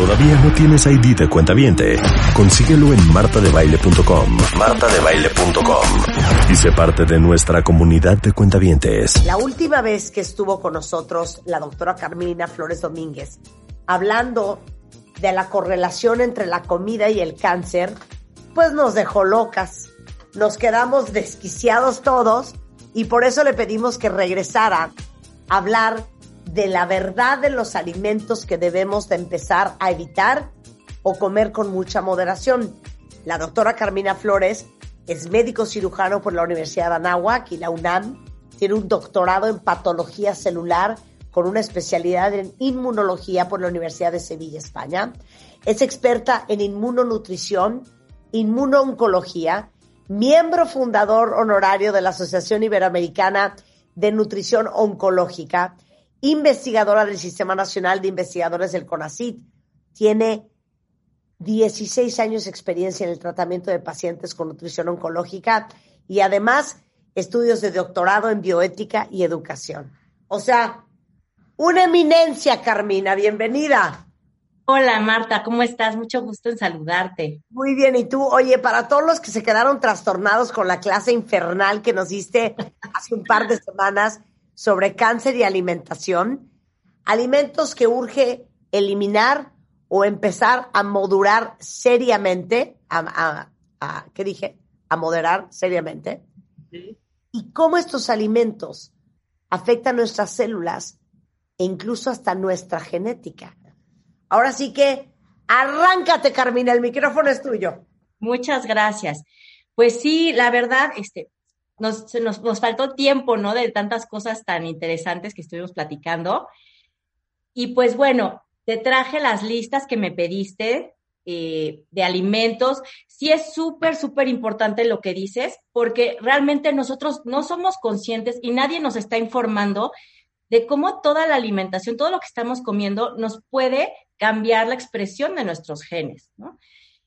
¿Todavía no tienes ID de cuenta viente? Consíguelo en martadebaile.com. martadebaile.com. Y sé parte de nuestra comunidad de cuentavientes. La última vez que estuvo con nosotros la doctora Carmina Flores Domínguez, hablando de la correlación entre la comida y el cáncer, pues nos dejó locas. Nos quedamos desquiciados todos y por eso le pedimos que regresara a hablar de la verdad de los alimentos que debemos de empezar a evitar o comer con mucha moderación. La doctora Carmina Flores es médico cirujano por la Universidad de Anáhuac y la UNAM. Tiene un doctorado en patología celular con una especialidad en inmunología por la Universidad de Sevilla, España. Es experta en inmunonutrición, inmunooncología, miembro fundador honorario de la Asociación Iberoamericana de Nutrición Oncológica investigadora del Sistema Nacional de Investigadores del CONACIT. Tiene 16 años de experiencia en el tratamiento de pacientes con nutrición oncológica y además estudios de doctorado en bioética y educación. O sea, una eminencia, Carmina, bienvenida. Hola Marta, ¿cómo estás? Mucho gusto en saludarte. Muy bien, ¿y tú? Oye, para todos los que se quedaron trastornados con la clase infernal que nos diste hace un par de semanas, sobre cáncer y alimentación, alimentos que urge eliminar o empezar a modular seriamente, a, ¿qué dije? A moderar seriamente. Y cómo estos alimentos afectan nuestras células e incluso hasta nuestra genética. Ahora sí que arráncate, Carmina, el micrófono es tuyo. Muchas gracias. Pues sí, la verdad, este, nos, nos, nos faltó tiempo, ¿no? De tantas cosas tan interesantes que estuvimos platicando. Y pues bueno, te traje las listas que me pediste eh, de alimentos. Sí es súper, súper importante lo que dices, porque realmente nosotros no somos conscientes y nadie nos está informando de cómo toda la alimentación, todo lo que estamos comiendo, nos puede cambiar la expresión de nuestros genes, ¿no?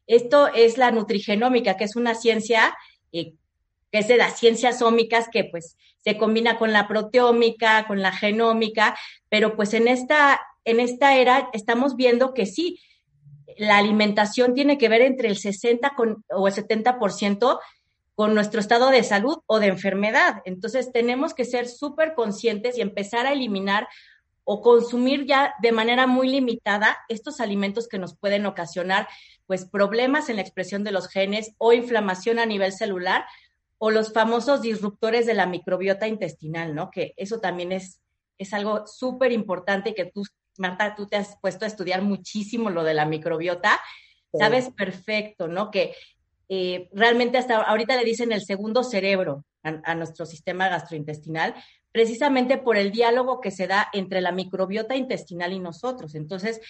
Esto es la nutrigenómica, que es una ciencia eh, que es de las ciencias ómicas, que pues se combina con la proteómica, con la genómica, pero pues en esta, en esta era estamos viendo que sí, la alimentación tiene que ver entre el 60 con, o el 70% con nuestro estado de salud o de enfermedad. Entonces tenemos que ser súper conscientes y empezar a eliminar o consumir ya de manera muy limitada estos alimentos que nos pueden ocasionar pues problemas en la expresión de los genes o inflamación a nivel celular o los famosos disruptores de la microbiota intestinal, ¿no? Que eso también es, es algo súper importante que tú, Marta, tú te has puesto a estudiar muchísimo lo de la microbiota. Sabes perfecto, ¿no? Que eh, realmente hasta ahorita le dicen el segundo cerebro a, nuestro sistema gastrointestinal, precisamente por el diálogo que se da entre la microbiota intestinal y nosotros. Entonces,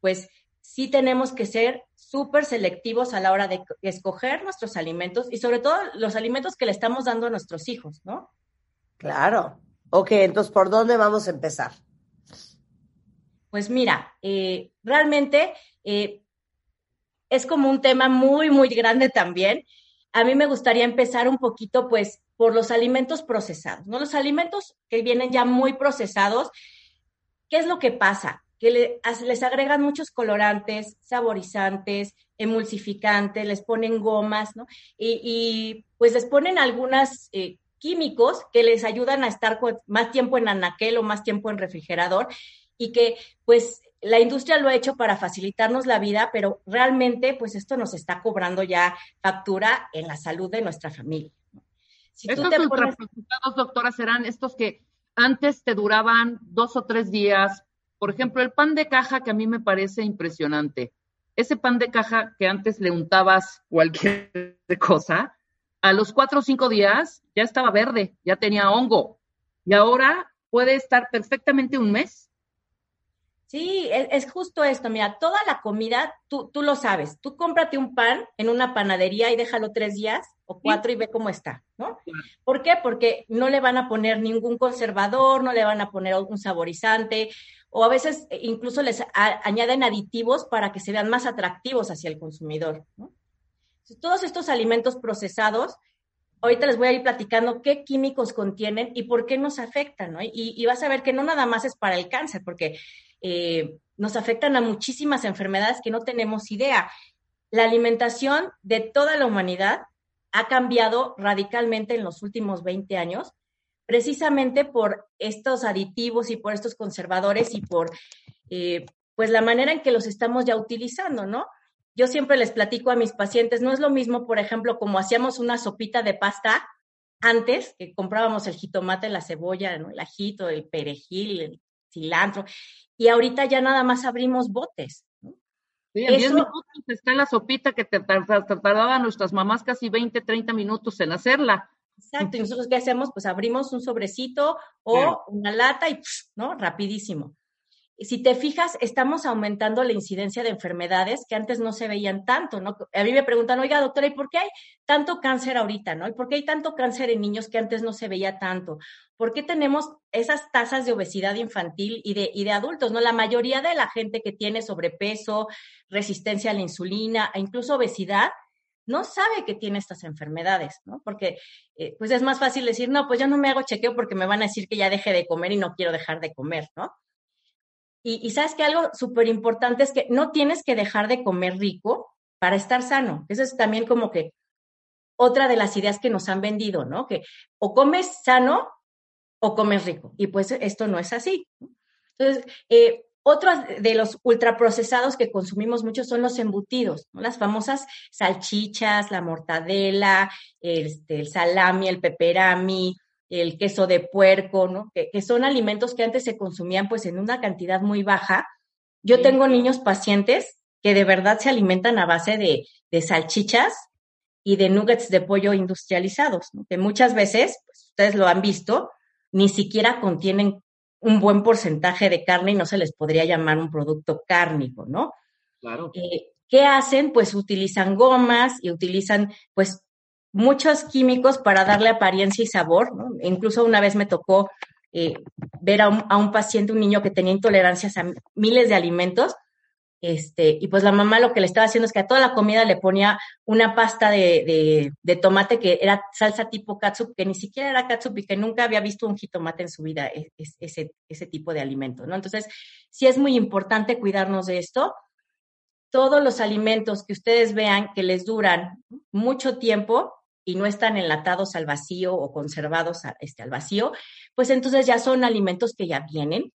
pues sí tenemos que ser súper selectivos a la hora de escoger nuestros alimentos y sobre todo los alimentos que le estamos dando a nuestros hijos, ¿no? Claro. Ok, entonces, ¿por dónde vamos a empezar? Pues mira, eh, realmente eh, es como un tema muy, muy grande también. A mí me gustaría empezar un poquito, pues, por los alimentos procesados, ¿no? Los alimentos que vienen ya muy procesados, ¿qué es lo que pasa? Que les agregan muchos colorantes, saborizantes, emulsificantes, les ponen gomas, ¿no? Y, pues les ponen algunos eh, químicos que les ayudan a estar más tiempo en anaquel o más tiempo en refrigerador y que pues la industria lo ha hecho para facilitarnos la vida, pero realmente pues esto nos está cobrando ya factura en la salud de nuestra familia. Si estos te doctora, serán estos que antes te duraban dos o tres días, por ejemplo, el pan de caja que a mí me parece impresionante. Ese pan de caja que antes le untabas cualquier cosa, a los cuatro o cinco días ya estaba verde, ya tenía hongo. Y ahora puede estar perfectamente un mes. Sí, es, justo esto. Mira, toda la comida, tú, tú lo sabes. Tú cómprate un pan en una panadería y déjalo tres días o cuatro y ve cómo está, ¿no? ¿Por qué? Porque no le van a poner ningún conservador, no le van a poner un saborizante, o a veces eh, incluso les añaden aditivos para que se vean más atractivos hacia el consumidor, todos estos alimentos procesados, ahorita les voy a ir platicando qué químicos contienen y por qué nos afectan, ¿no? Y, y vas a ver que no nada más es para el cáncer, porque eh, nos afectan a muchísimas enfermedades que no tenemos idea. La alimentación de toda la humanidad ha cambiado radicalmente en los últimos 20 años, precisamente por estos aditivos y por estos conservadores y por eh, pues la manera en que los estamos ya utilizando, ¿no? Yo siempre les platico a mis pacientes, no es lo mismo, por ejemplo, como hacíamos una sopita de pasta antes, que comprábamos el jitomate, la cebolla, ¿no? el ajito, el perejil, el cilantro, y ahorita ya nada más abrimos botes. Sí, en 10 minutos está la sopita que te, tardaban nuestras mamás casi 20, 30 minutos en hacerla. Exacto, y nosotros qué hacemos? Pues abrimos un sobrecito o una lata y, ¿no? Rapidísimo si te fijas, estamos aumentando la incidencia de enfermedades que antes no se veían tanto, ¿no? A mí me preguntan, oiga, doctora, ¿y por qué hay tanto cáncer ahorita, no? ¿Y por qué hay tanto cáncer en niños que antes no se veía tanto? ¿Por qué tenemos esas tasas de obesidad infantil y de, y de adultos, no? La mayoría de la gente que tiene sobrepeso, resistencia a la insulina e incluso obesidad, no sabe que tiene estas enfermedades, ¿no? Porque eh, pues es más fácil decir, no, pues yo no me hago chequeo porque me van a decir que ya deje de comer y no quiero dejar de comer, ¿no? Y, sabes que algo súper importante es que no tienes que dejar de comer rico para estar sano. Eso es también como que otra de las ideas que nos han vendido, ¿no? Que o comes sano o comes rico. Y pues esto no es así. Entonces, eh, otros de los ultraprocesados que consumimos mucho son los embutidos, ¿no? las famosas salchichas, la mortadela, este, el salami, el peperami, el queso de puerco, ¿no? Que, son alimentos que antes se consumían pues en una cantidad muy baja. Yo tengo niños pacientes que de verdad se alimentan a base de, salchichas y de nuggets de pollo industrializados, ¿no? que muchas veces, pues ustedes lo han visto, ni siquiera contienen un buen porcentaje de carne y no se les podría llamar un producto cárnico, ¿no? Claro. Eh, ¿Qué hacen? Pues utilizan gomas y utilizan pues muchos químicos para darle apariencia y sabor. ¿no? Incluso una vez me tocó eh, ver a un, paciente, un niño que tenía intolerancias a miles de alimentos. Este, y pues la mamá lo que le estaba haciendo es que a toda la comida le ponía una pasta de, tomate que era salsa tipo katsup, que ni siquiera era katsup y que nunca había visto un jitomate en su vida, e, ese, ese tipo de alimento, ¿no? Entonces, sí es muy importante cuidarnos de esto. Todos los alimentos que ustedes vean que les duran mucho tiempo, y no están enlatados al vacío o conservados este, al vacío, pues entonces ya son alimentos que ya vienen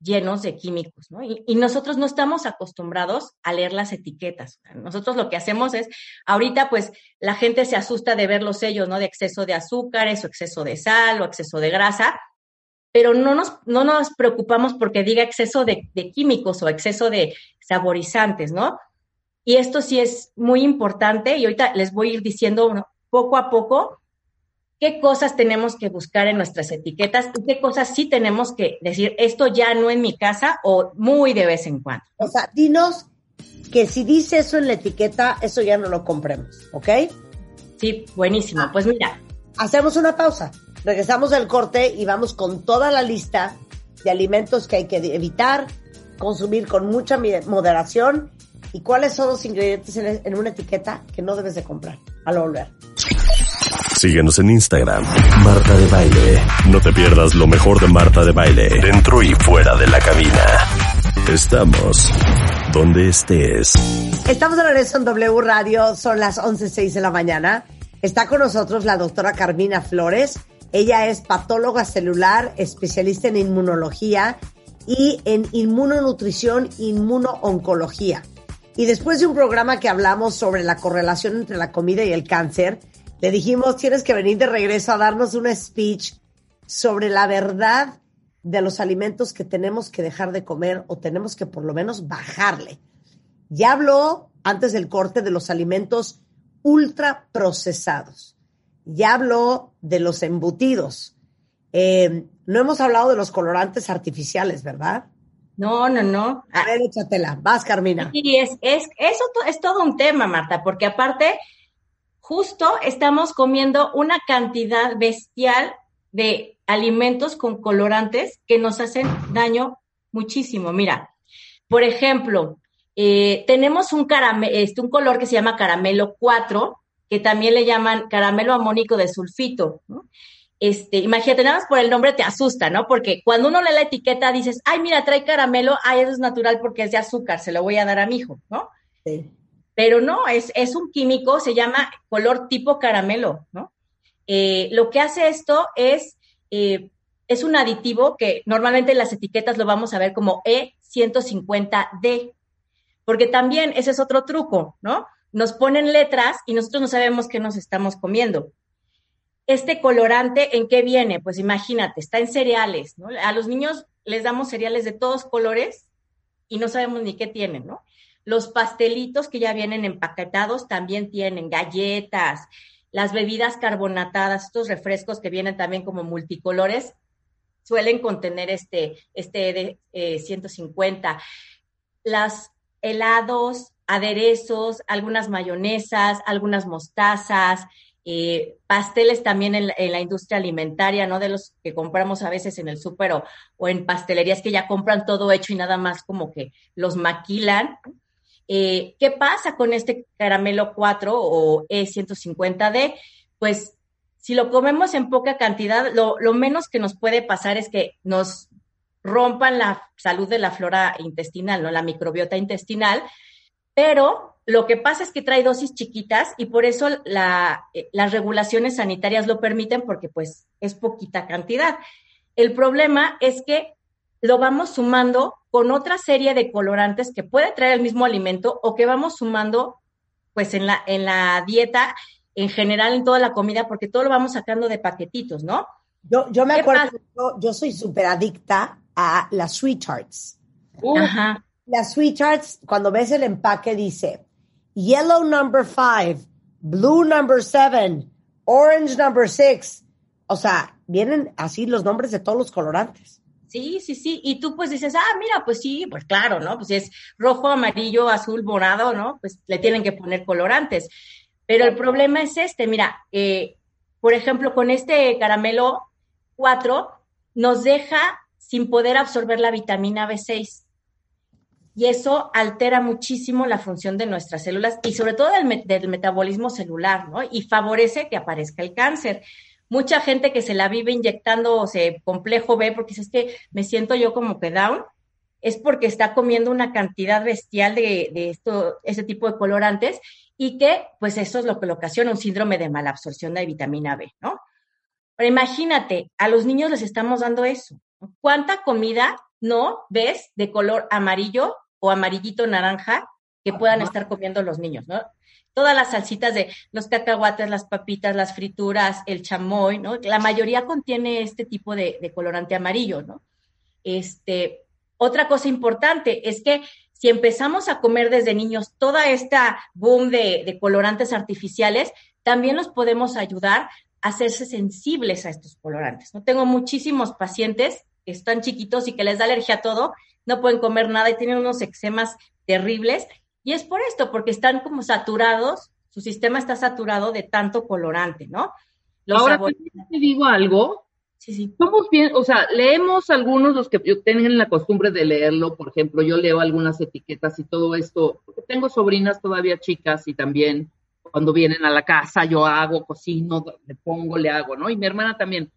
llenos de químicos, ¿no? Y, nosotros no estamos acostumbrados a leer las etiquetas. Nosotros lo que hacemos es, ahorita pues la gente se asusta de ver los sellos, ¿no? De exceso de azúcares o exceso de sal o exceso de grasa, pero no nos, no nos preocupamos porque diga exceso de, químicos o exceso de saborizantes, ¿no? Y esto sí es muy importante y ahorita les voy a ir diciendo poco a poco qué cosas tenemos que buscar en nuestras etiquetas y qué cosas sí tenemos que decir, esto ya no en mi casa o muy de vez en cuando. O sea, dinos que si dice eso en la etiqueta, eso ya no lo compremos, ¿ok? Sí, buenísimo. pues mira. Hacemos una pausa. Regresamos del corte y vamos con toda la lista de alimentos que hay que evitar, consumir con mucha moderación y cuáles son los ingredientes en, una etiqueta que no debes de comprar al volver. Síguenos en Instagram, Marta de Baile. No te pierdas lo mejor de Marta de Baile, dentro y fuera de la cabina. Estamos donde estés. Estamos de regreso en W Radio, son las 11.06 de la mañana. Está con nosotros la doctora Carmina Flores. Ella es patóloga celular, especialista en inmunología y en inmunonutrición, inmunooncología. Y después de un programa que hablamos sobre la correlación entre la comida y el cáncer, le dijimos, tienes que venir de regreso a darnos un speech sobre la verdad de los alimentos que tenemos que dejar de comer o tenemos que por lo menos bajarle. Ya habló antes del corte de los alimentos ultra procesados. Ya habló de los embutidos. Eh, no hemos hablado de los colorantes artificiales, ¿verdad? No, no, no. A ver, échatela. Vas, Carmina. Sí, es, es, eso es todo un tema, Marta, porque aparte, justo estamos comiendo una cantidad bestial de alimentos con colorantes que nos hacen daño muchísimo. Mira, por ejemplo, eh, tenemos un, este, un color que se llama caramelo 4, que también le llaman caramelo amónico de sulfito. Este, imagínate, nada más por el nombre te asusta, ¿no? Porque cuando uno lee la etiqueta dices, ay, mira, trae caramelo, ay, eso es natural porque es de azúcar, se lo voy a dar a mi hijo, ¿no? Sí. Pero no, es, es un químico, se llama color tipo caramelo, ¿no? Eh, lo que hace esto es, eh, es un aditivo que normalmente en las etiquetas lo vamos a ver como E150D, porque también ese es otro truco, ¿no? Nos ponen letras y nosotros no sabemos qué nos estamos comiendo. Este colorante, ¿en qué viene? Pues imagínate, está en cereales, ¿no? A los niños les damos cereales de todos colores y no sabemos ni qué tienen, ¿no? Los pastelitos que ya vienen empaquetados también tienen galletas, las bebidas carbonatadas, estos refrescos que vienen también como multicolores, suelen contener este, este de 150. Eh, las helados, aderezos, algunas mayonesas, algunas mostazas, eh, pasteles también en la, industria alimentaria, ¿no? De los que compramos a veces en el súper o, en pastelerías que ya compran todo hecho y nada más como que los maquilan. Eh, ¿Qué pasa con este caramelo 4 o E150D? Pues si lo comemos en poca cantidad, lo, menos que nos puede pasar es que nos rompan la salud de la flora intestinal, ¿no? La microbiota intestinal, pero lo que pasa es que trae dosis chiquitas y por eso eh, las regulaciones sanitarias lo permiten porque pues es poquita cantidad. El problema es que lo vamos sumando con otra serie de colorantes que puede traer el mismo alimento o que vamos sumando pues en la, en la dieta en general en toda la comida porque todo lo vamos sacando de paquetitos, ¿no? Yo, yo me acuerdo, yo, yo, soy súper adicta a las sweethearts. Ajá. Las sweethearts, cuando ves el empaque, dice yellow number five, blue number seven, orange number six. O sea, vienen así los nombres de todos los colorantes. Sí, sí, sí. Y tú pues dices, ah, mira, pues sí, pues claro, ¿no? Pues es rojo, amarillo, azul, morado, ¿no? Pues le tienen que poner colorantes. Pero el problema es este, mira, eh, por ejemplo, con este caramelo 4 nos deja sin poder absorber la vitamina B6. Y eso altera muchísimo la función de nuestras células y sobre todo del, metabolismo celular, ¿no? Y favorece que aparezca el cáncer. Mucha gente que se la vive inyectando se complejo B porque es que me siento yo como que down, es porque está comiendo una cantidad bestial de, de esto, ese tipo de colorantes y que pues eso es lo que le ocasiona un síndrome de malabsorción de vitamina B, ¿no? Pero imagínate, a los niños les estamos dando eso. ¿Cuánta comida no ves de color amarillo o amarillito naranja que puedan estar comiendo los niños, ¿no? Todas las salsitas de los cacahuates, las papitas, las frituras, el chamoy, ¿no? La mayoría contiene este tipo de, colorante amarillo, ¿no? Este, otra cosa importante es que si empezamos a comer desde niños toda esta boom de, colorantes artificiales, también los podemos ayudar a hacerse sensibles a estos colorantes. ¿no? Tengo muchísimos pacientes que están chiquitos y que les da alergia a todo, no pueden comer nada y tienen unos eczemas terribles. Y es por esto, porque están como saturados, su sistema está saturado de tanto colorante, ¿no? Ahora te digo algo. Sí, sí. Somos bien, o sea, leemos algunos los que tienen la costumbre de leerlo, por ejemplo, yo leo algunas etiquetas y todo esto, porque tengo sobrinas todavía chicas y también cuando vienen a la casa yo hago, cocino, le pongo, le hago, ¿no? Y mi hermana también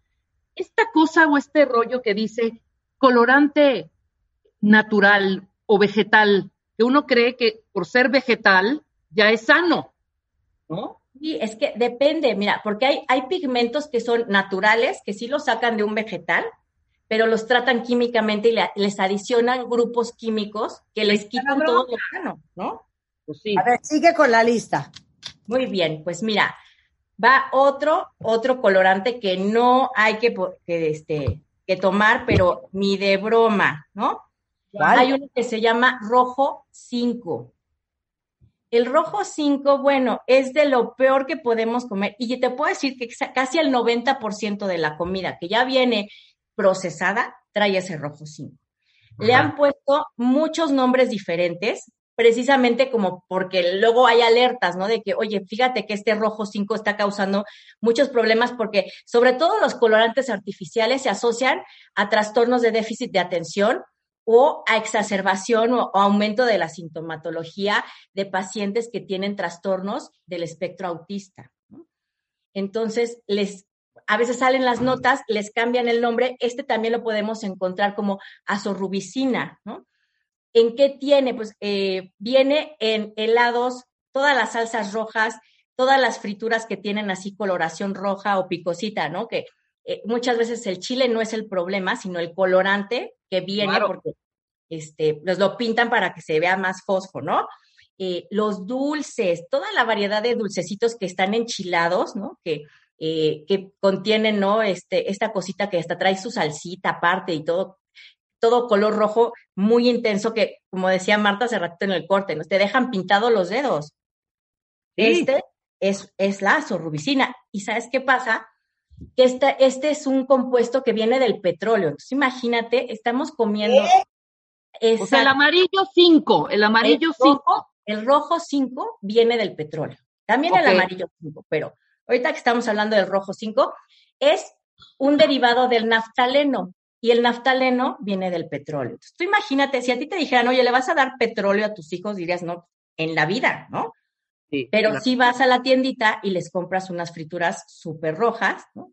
esta cosa o este rollo que dice colorante natural o vegetal, que uno cree que por ser vegetal ya es sano, ¿no? Sí, es que depende, mira, porque hay, hay pigmentos que son naturales, que sí los sacan de un vegetal, pero los tratan químicamente y les adicionan grupos químicos que les quitan todo lo sano, ¿no? Pues sí. A ver, sigue con la lista. Muy bien, pues mira, va otro, otro colorante que no hay que, que, este, que tomar, pero ni de broma, ¿no? Hay uno que se llama rojo 5. El rojo 5, bueno, es de lo peor que podemos comer. Y te puedo decir que casi el 90% de la comida que ya viene procesada trae ese rojo 5. le han puesto muchos nombres diferentes, precisamente como porque luego hay alertas, ¿no? De que, oye, fíjate que este rojo 5 está causando muchos problemas porque sobre todo los colorantes artificiales se asocian a trastornos de déficit de atención o a exacerbación o, aumento de la sintomatología de pacientes que tienen trastornos del espectro autista. Entonces, les a veces salen las notas, les cambian el nombre, este también lo podemos encontrar como azorrubicina, ¿no? ¿En qué tiene? Pues eh, viene en helados, todas las salsas rojas, todas las frituras que tienen así coloración roja o picosita, ¿no? Que eh, muchas veces el chile no es el problema, sino el colorante que viene porque este, los lo pintan para que se vea más fosfo, ¿no? Eh, los dulces, toda la variedad de dulcecitos que están enchilados, ¿no? Que, que contienen, ¿no? Este, esta cosita que hasta trae su salsita aparte y todo todo color rojo muy intenso que, como decía Marta hace rato en el corte, ¿no? te dejan pintados los dedos. Este es, es la azorrubicina. ¿Y sabes qué pasa? Que este, este es un compuesto que viene del petróleo. Entonces, imagínate, estamos comiendo. O sea, el amarillo 5, el amarillo 5. El rojo 5 viene del petróleo. También el amarillo 5, pero ahorita que estamos hablando del rojo 5, es un derivado del naftaleno y el naftaleno viene del petróleo. Entonces, tú imagínate, si a ti te dijeran, oye, le vas a dar petróleo a tus hijos, dirías, no, en la vida, ¿no? Sí, Pero si vas a la tiendita y les compras unas frituras súper rojas, ¿no?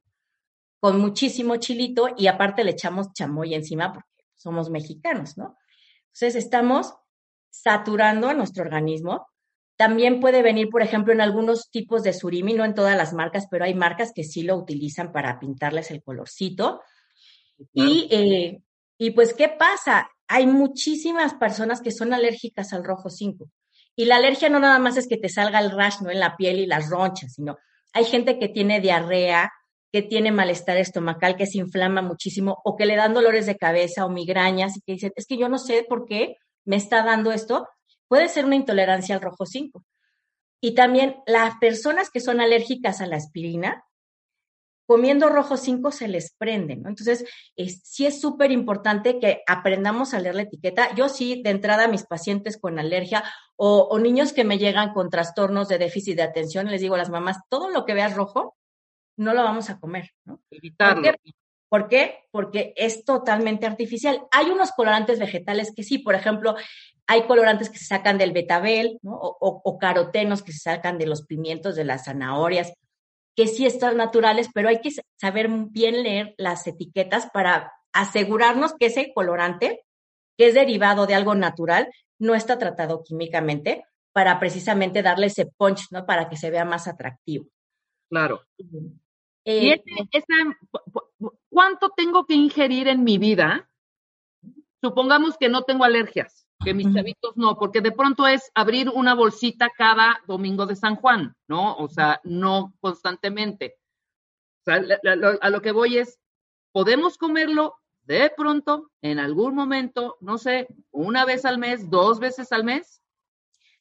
Con muchísimo chilito y aparte le echamos chamoy encima porque somos mexicanos, ¿no? Entonces estamos saturando a nuestro organismo. También puede venir, por ejemplo, en algunos tipos de surimi, no en todas las marcas, pero hay marcas que sí lo utilizan para pintarles el colorcito. Y, eh, y pues, ¿qué pasa? Hay muchísimas personas que son alérgicas al rojo 5. Y la alergia no nada más es que te salga el rash ¿no? en la piel y las ronchas, sino hay gente que tiene diarrea, que tiene malestar estomacal, que se inflama muchísimo o que le dan dolores de cabeza o migrañas y que dicen, es que yo no sé por qué me está dando esto. Puede ser una intolerancia al rojo 5. Y también las personas que son alérgicas a la aspirina, comiendo rojo 5 se les prende, ¿no? Entonces, sí es súper importante que aprendamos a leer la etiqueta. Yo sí, de entrada, a mis pacientes con alergia o, niños que me llegan con trastornos de déficit de atención, les digo a las mamás, todo lo que veas rojo, no lo vamos a comer, ¿no? Evitarlo. ¿Por qué? Porque es totalmente artificial. Hay unos colorantes vegetales que sí, por ejemplo, hay colorantes que se sacan del betabel, ¿no? o carotenos que se sacan de los pimientos, de las zanahorias que sí están naturales, pero hay que saber bien leer las etiquetas para asegurarnos que ese colorante, que es derivado de algo natural, no está tratado químicamente para precisamente darle ese punch, ¿no? Para que se vea más atractivo. Claro. ¿Y eh, cuánto tengo que ingerir en mi vida? Supongamos que no tengo alergias que mis chavitos no, porque de pronto es abrir una bolsita cada domingo de San Juan, ¿no? O sea, no constantemente. O sea, a lo que voy es, podemos comerlo de pronto, en algún momento, no sé, una vez al mes, dos veces al mes.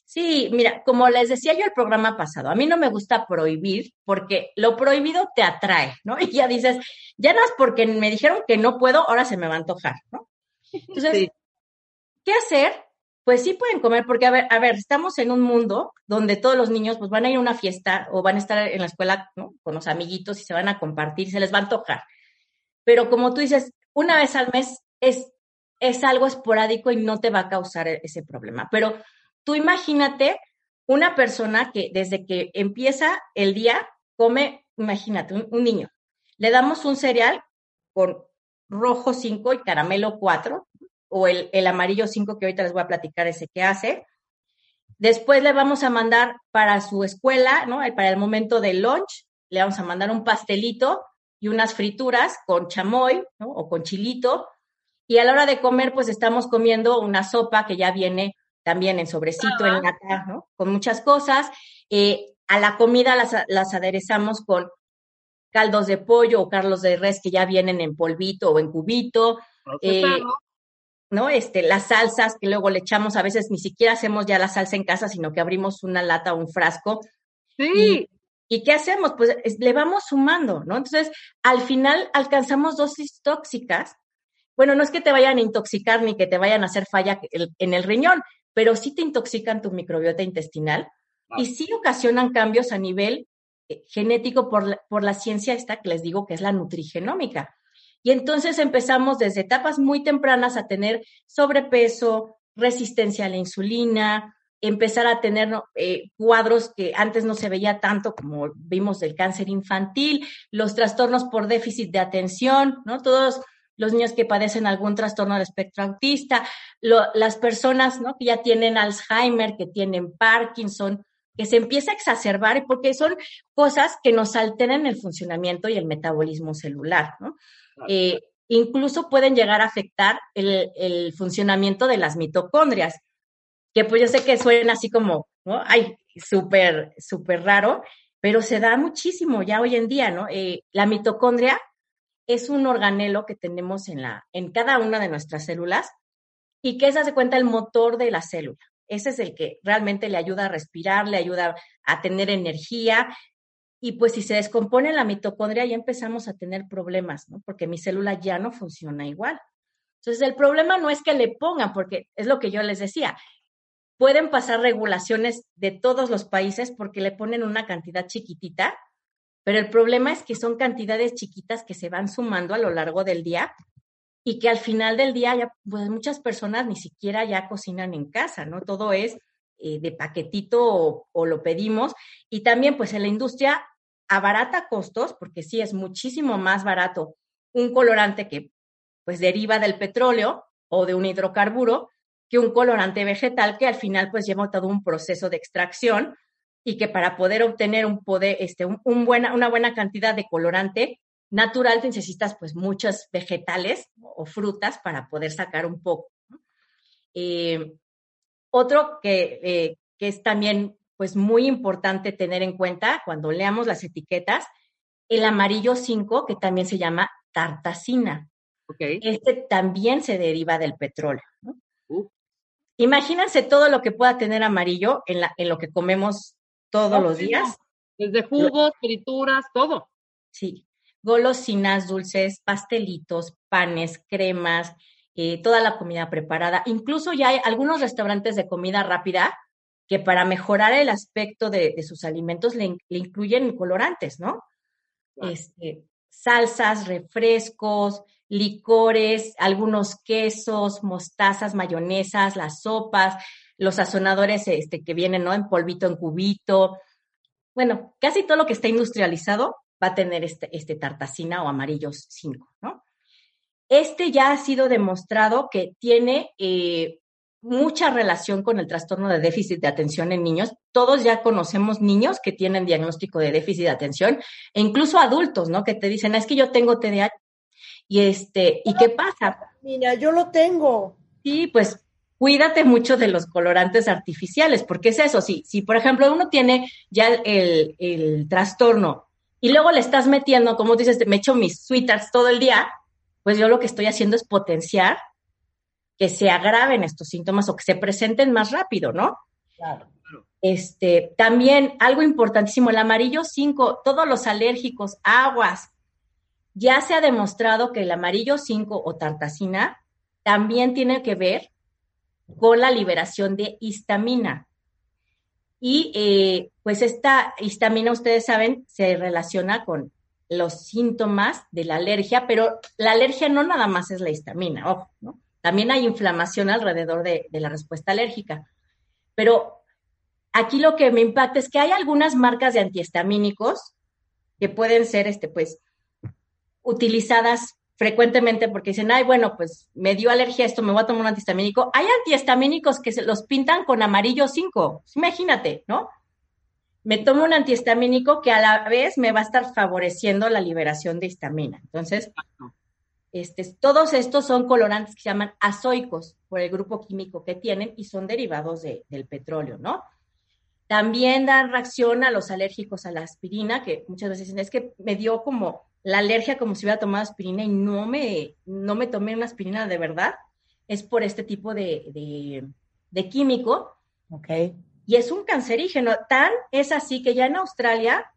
Sí, mira, como les decía yo el programa pasado, a mí no me gusta prohibir porque lo prohibido te atrae, ¿no? Y ya dices, ya no es porque me dijeron que no puedo, ahora se me va a antojar, ¿no? Entonces, ¿Qué hacer? Pues sí pueden comer, porque a ver, a ver, estamos en un mundo donde todos los niños pues van a ir a una fiesta o van a estar en la escuela con los amiguitos y se van a compartir se les va a antojar. Pero como tú dices, una vez al mes es, es algo esporádico y no te va a causar e-, ese problema. Pero tú imagínate una persona que desde que empieza el día come, imagínate, un, un niño, le damos un cereal con rojo 5 y caramelo 4, o el, el amarillo 5 que ahorita les voy a platicar ese que hace. Después le vamos a mandar para su escuela, ¿no? Para el momento del lunch, le vamos a mandar un pastelito y unas frituras con chamoy, ¿no? O con chilito. Y a la hora de comer, pues estamos comiendo una sopa que ya viene también en sobrecito, en lata, ¿no? Con muchas cosas. Eh, a la comida las, las aderezamos con caldos de pollo o carlos de res que ya vienen en polvito o en cubito. Eh, ¿no? Este, las salsas que luego le echamos, a veces ni siquiera hacemos ya la salsa en casa, sino que abrimos una lata o un frasco. Sí. Y, qué hacemos? Pues le vamos sumando, ¿no? Entonces, al final alcanzamos dosis tóxicas bueno, no es que te vayan a intoxicar ni que te vayan a hacer falla en el riñón, pero sí te intoxican tu microbiota intestinal y sí ocasionan cambios a nivel eh, genético por la, por la ciencia esta que les digo que es la nutrigenómica. Y entonces empezamos desde etapas muy tempranas a tener sobrepeso, resistencia a la insulina, empezar a tener eh, cuadros que antes no se veía tanto como vimos del cáncer infantil, los trastornos por déficit de atención, ¿no? Todos los niños que padecen algún trastorno del espectro autista, las personas, ¿no? Que ya tienen Alzheimer, que tienen Parkinson, que se empieza a exacerbar porque son cosas que nos alteran el funcionamiento y el metabolismo celular, ¿no? Eh, incluso pueden llegar a afectar el, funcionamiento de las mitocondrias que pues yo sé que suena así como, ¿no? Ay, súper, súper raro, pero se da muchísimo ya hoy en día, ¿no? Eh, la mitocondria es un organelo que tenemos en, la, en cada una de nuestras células y que esa se cuenta el motor de la célula. Ese es el que realmente le ayuda a respirar, le ayuda a tener energía. Y pues si se descompone la mitocondria ya empezamos a tener problemas, ¿no? Porque mi célula ya no funciona igual. Entonces el problema no es que le pongan, porque es lo que yo les decía, pueden pasar regulaciones de todos los países porque le ponen una cantidad chiquitita, pero el problema es que son cantidades chiquitas que se van sumando a lo largo del día y que al final del día ya, pues muchas personas ni siquiera ya cocinan en casa, ¿no? Todo es eh, de paquetito o, o, lo pedimos. Y también pues en la industria abarata costos, porque sí es muchísimo más barato un colorante que pues deriva del petróleo o de un hidrocarburo que un colorante vegetal que al final pues lleva todo un proceso de extracción y que para poder obtener un poder, este, un, buena, una buena cantidad de colorante natural necesitas pues muchos vegetales o frutas para poder sacar un poco. Eh, otro que, eh, que es también pues muy importante tener en cuenta cuando leamos las etiquetas, el amarillo 5, que también se llama tartacina. Okay. Este también se deriva del petróleo. ¿no? Imagínense todo lo que pueda tener amarillo en, la, en lo que comemos todos los días. Desde jugos, frituras, todo. Sí, golosinas, dulces, pastelitos, panes, cremas, eh, toda la comida preparada. Incluso ya hay algunos restaurantes de comida rápida que para mejorar el aspecto de, sus alimentos le, incluyen colorantes, ¿no? Este, salsas, refrescos, licores, algunos quesos, mostazas, mayonesas, las sopas, los sazonadores este, que vienen ¿no? en polvito, en cubito. Bueno, casi todo lo que está industrializado va a tener este, este tartacina o amarillos 5, ¿no? Este ya ha sido demostrado que tiene eh, mucha relación con el trastorno de déficit de atención en niños. Todos ya conocemos niños que tienen diagnóstico de déficit de atención e incluso adultos, ¿no? Que te dicen, es que yo tengo TDAH. Y este, ¿y qué pasa? Mira, yo lo tengo. Sí, pues cuídate mucho de los colorantes artificiales, porque es eso, si, si por ejemplo uno tiene ya el, el trastorno y luego le estás metiendo, como dices, me echo mis sweetards todo el día, pues yo lo que estoy haciendo es potenciar que se agraven estos síntomas o que se presenten más rápido, ¿no? Claro. Este, también algo importantísimo, el amarillo 5, todos los alérgicos, aguas. Ya se ha demostrado que el amarillo 5 o tartacina también tiene que ver con la liberación de histamina. Y eh, pues esta histamina, ustedes saben, se relaciona con los síntomas de la alergia, pero la alergia no nada más es la histamina, ojo, ¿no? También hay inflamación alrededor de, la respuesta alérgica. Pero aquí lo que me impacta es que hay algunas marcas de antihistamínicos que pueden ser, este, pues, utilizadas frecuentemente porque dicen, ay, bueno, pues me dio alergia a esto, me voy a tomar un antihistamínico. Hay antihistamínicos que se los pintan con amarillo 5, imagínate, ¿no? Me tomo un antihistamínico que a la vez me va a estar favoreciendo la liberación de histamina. Entonces, este, todos estos son colorantes que se llaman azoicos por el grupo químico que tienen y son derivados del petróleo, ¿no? También dan reacción a los alérgicos a la aspirina, que muchas veces dicen, es que me dio como la alergia como si hubiera tomado aspirina y no me, no me tomé una aspirina de verdad. Es por este tipo de, de químico. Ok. Y es un cancerígeno. Tan es así que ya en Australia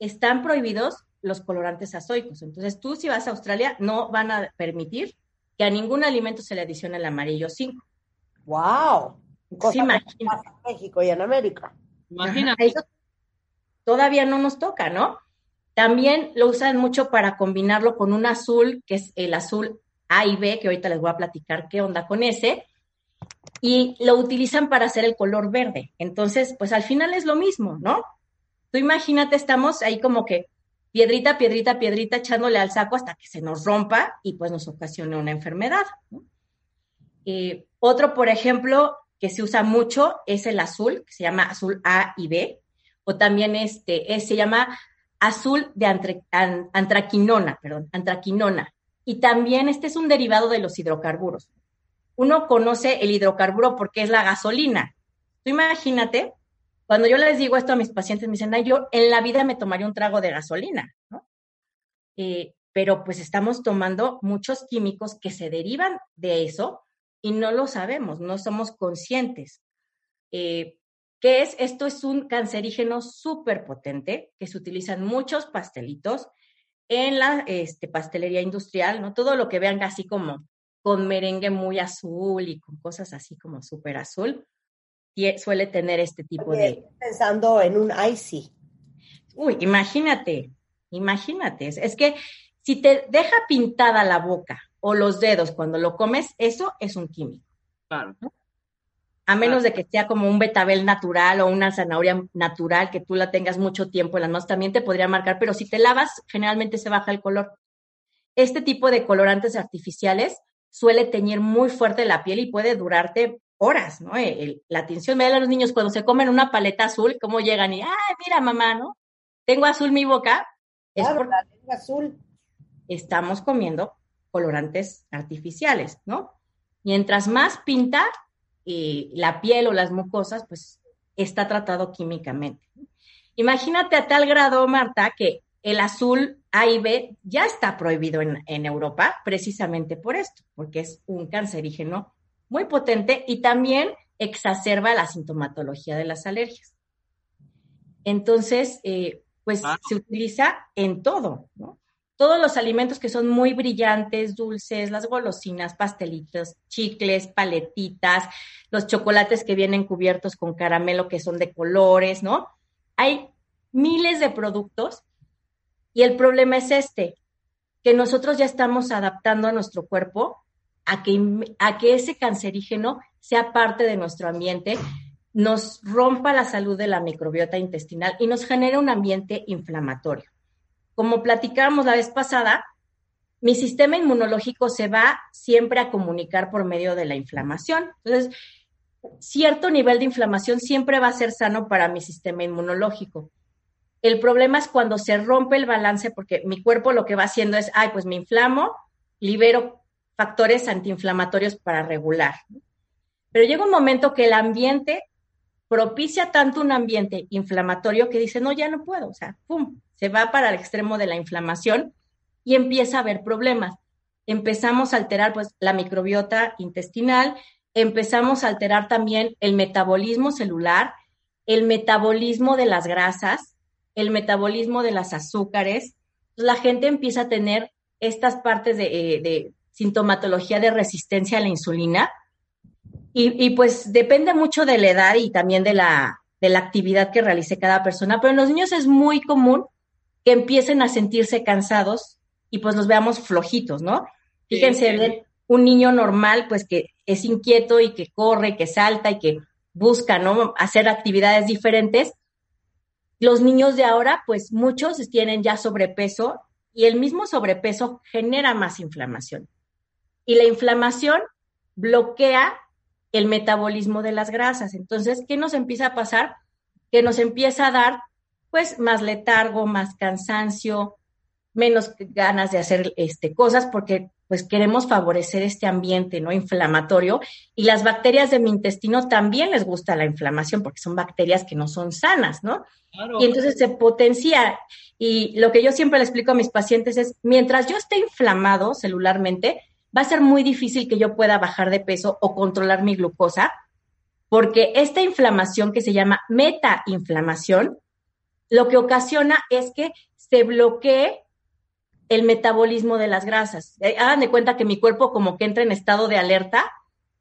están prohibidos los colorantes azoicos. Entonces, tú si vas a Australia, no van a permitir que a ningún alimento se le adiciona el amarillo 5. ¡Wow! Sí, imagínate. En México y en América. Imagínate. Eso todavía no nos toca, ¿no? También lo usan mucho para combinarlo con un azul, que es el azul A y B, que ahorita les voy a platicar qué onda con ese, y lo utilizan para hacer el color verde. Entonces, pues al final es lo mismo, ¿no? Tú imagínate, estamos ahí como que piedrita, piedrita, piedrita, echándole al saco hasta que se nos rompa y pues nos ocasione una enfermedad. Eh, otro, por ejemplo, que se usa mucho es el azul, que se llama azul A y B, o también este, se llama azul de antraquinona, perdón, antraquinona. Y también este es un derivado de los hidrocarburos. Uno conoce el hidrocarburo porque es la gasolina. Tú imagínate, cuando yo les digo esto a mis pacientes, me dicen, Ay, yo en la vida me tomaría un trago de gasolina, ¿no? Eh, pero pues estamos tomando muchos químicos que se derivan de eso y no lo sabemos, no somos conscientes. Eh, ¿Qué es? Esto es un cancerígeno súper potente que se utiliza en muchos pastelitos, en la este, pastelería industrial, ¿no? Todo lo que vean así como con merengue muy azul y con cosas así como súper azul, suele tener este tipo de... Pensando en un icy. Uy, imagínate, imagínate. Es que si te deja pintada la boca o los dedos cuando lo comes, eso es un químico. Claro. A menos de que sea como un betabel natural o una zanahoria natural que tú la tengas mucho tiempo en las manos, también te podría marcar, pero si te lavas, generalmente se baja el color. Este tipo de colorantes artificiales suele teñir muy fuerte la piel y puede durarte horas, ¿no? la atención, me a los niños cuando se comen una paleta azul, cómo llegan y, ay, mira mamá, ¿no? Tengo azul mi boca. Es por... la azul. Estamos comiendo colorantes artificiales, ¿no? Mientras más pinta eh, la piel o las mucosas, pues está tratado químicamente. Imagínate a tal grado, Marta, que el azul A y B ya está prohibido en, Europa precisamente por esto, porque es un cancerígeno muy potente y también exacerba la sintomatología de las alergias. Entonces, eh, pues ah. se utiliza en todo, ¿no? Todos los alimentos que son muy brillantes, dulces, las golosinas, pastelitos, chicles, paletitas, los chocolates que vienen cubiertos con caramelo que son de colores, ¿no? Hay miles de productos y el problema es este, que nosotros ya estamos adaptando a nuestro cuerpo a que, a que ese cancerígeno sea parte de nuestro ambiente, nos rompa la salud de la microbiota intestinal y nos genere un ambiente inflamatorio. Como platicábamos la vez pasada, mi sistema inmunológico se va siempre a comunicar por medio de la inflamación. Entonces, cierto nivel de inflamación siempre va a ser sano para mi sistema inmunológico. El problema es cuando se rompe el balance porque mi cuerpo lo que va haciendo es, ay, pues me inflamo, libero factores antiinflamatorios para regular. Pero llega un momento que el ambiente propicia tanto un ambiente inflamatorio que dice, no, ya no puedo, o sea, ¡pum!, se va para el extremo de la inflamación y empieza a haber problemas. Empezamos a alterar pues la microbiota intestinal, empezamos a alterar también el metabolismo celular, el metabolismo de las grasas, el metabolismo de las azúcares, la gente empieza a tener estas partes eh, de, sintomatología de resistencia a la insulina. Y, pues depende mucho de la edad y también de la, de la actividad que realice cada persona, pero en los niños es muy común que empiecen a sentirse cansados y pues los veamos flojitos, ¿no? Fíjense, un niño normal, pues que es inquieto y que corre, que salta y que busca, ¿no? Hacer actividades diferentes, los niños de ahora, pues muchos tienen ya sobrepeso y el mismo sobrepeso genera más inflamación. Y la inflamación bloquea el metabolismo de las grasas. Entonces, ¿qué nos empieza a pasar? Que nos empieza a dar pues más letargo, más cansancio, menos ganas de hacer este, cosas porque pues queremos favorecer este ambiente no inflamatorio y las bacterias de mi intestino también les gusta la inflamación porque son bacterias que no son sanas, ¿no? Y entonces se potencia y lo que yo siempre le explico a mis pacientes es mientras yo esté inflamado celularmente va a ser muy difícil que yo pueda bajar de peso o controlar mi glucosa porque esta inflamación que se llama metainflamación lo que ocasiona es que se bloquee el metabolismo de las grasas. Eh, hagan de cuenta que mi cuerpo como que entra en estado de alerta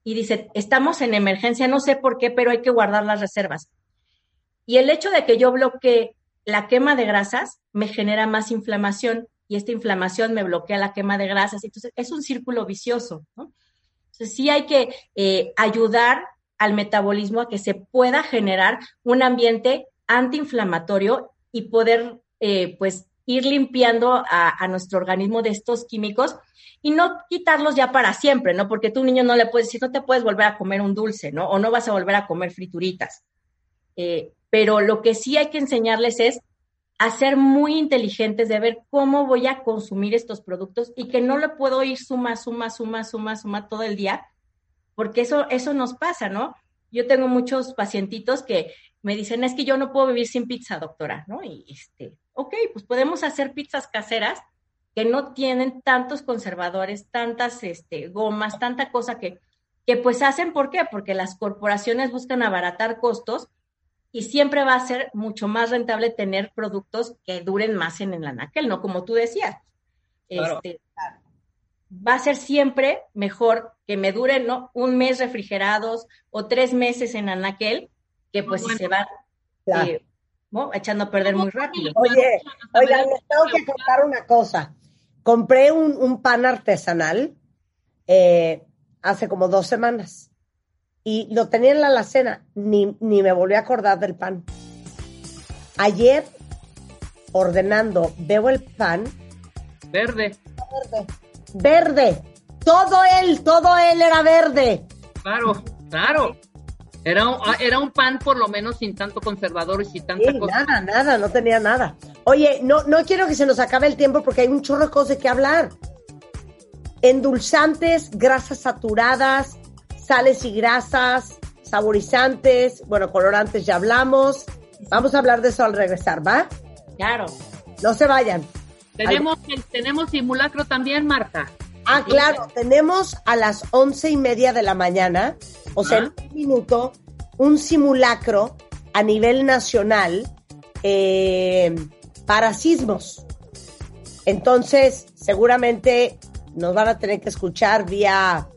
y dice, estamos en emergencia, no sé por qué, pero hay que guardar las reservas. Y el hecho de que yo bloquee la quema de grasas me genera más inflamación y esta inflamación me bloquea la quema de grasas. Entonces, es un círculo vicioso, ¿no? Entonces, sí hay que eh, ayudar al metabolismo a que se pueda generar un ambiente antiinflamatorio y poder, eh, pues, ir limpiando a, nuestro organismo de estos químicos y no quitarlos ya para siempre, ¿no? Porque tú, niño, no le puedes decir, no te puedes volver a comer un dulce, ¿no? O no vas a volver a comer frituritas. Eh, pero lo que sí hay que enseñarles es a ser muy inteligentes de ver cómo voy a consumir estos productos y que no le puedo ir suma, suma, suma, suma, suma todo el día, porque eso, eso nos pasa, ¿no? Yo tengo muchos pacientitos que me dicen, es que yo no puedo vivir sin pizza, doctora, ¿no? Y este, ok, pues podemos hacer pizzas caseras que no tienen tantos conservadores, tantas este, gomas, tanta cosa que, que pues hacen, ¿por qué? Porque las corporaciones buscan abaratar costos y siempre va a ser mucho más rentable tener productos que duren más en el anaquel, ¿no? Como tú decías. Este, va a ser siempre mejor que me duren, ¿no? Un mes refrigerados o tres meses en anaquel, que pues si se van eh, echando a perder muy rápido. Oye, oigan, les tengo que contar una cosa. Compré un, pan artesanal eh, hace como dos semanas y lo tenía en la alacena, ni, ni me volví a acordar del pan. Ayer, ordenando, veo el pan. Verde. Verde. Verde. Todo él, todo él era verde. Claro, claro. Era un, ah, era un pan por lo menos sin tanto conservador y sin tanta cosa. Nada, nada, no tenía nada. Oye, no, no quiero que se nos acabe el tiempo porque hay un chorro de cosas de que hablar. Endulzantes, grasas saturadas, sales y grasas, saborizantes, bueno, colorantes ya hablamos. Vamos a hablar de eso al regresar, ¿va? Claro. No se vayan. Tenemos, tenemos simulacro también, Marta. Ah, claro, tenemos a las once y media de la mañana, o sea, en un minuto, un simulacro a nivel nacional eh, para sismos. Entonces, seguramente nos van a tener que escuchar vía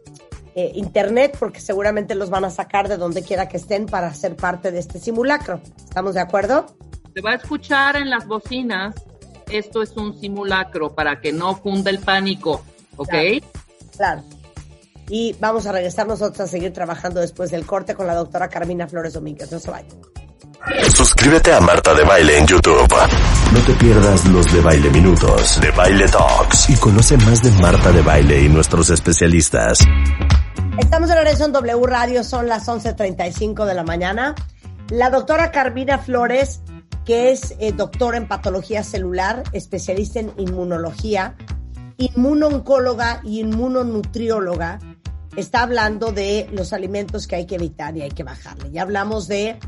eh, internet porque seguramente los van a sacar de donde quiera que estén para ser parte de este simulacro. ¿Estamos de acuerdo? Se va a escuchar en las bocinas. Esto es un simulacro para que no funda el pánico. ¿Ok? Claro. Y vamos a regresar nosotros a seguir trabajando después del corte con la doctora Carmina Flores Domínguez. No se vayan. Suscríbete a Marta de Baile en YouTube. No te pierdas los de Baile Minutos, de Baile Talks y conoce más de Marta de Baile y nuestros especialistas. Estamos en regreso en W Radio, son las 11.35 de la mañana. La doctora Carmina Flores, que es eh, doctora en patología celular, especialista en inmunología, inmunooncóloga y inmunonutrióloga, está hablando de los alimentos que hay que evitar y hay que bajarle. Ya hablamos de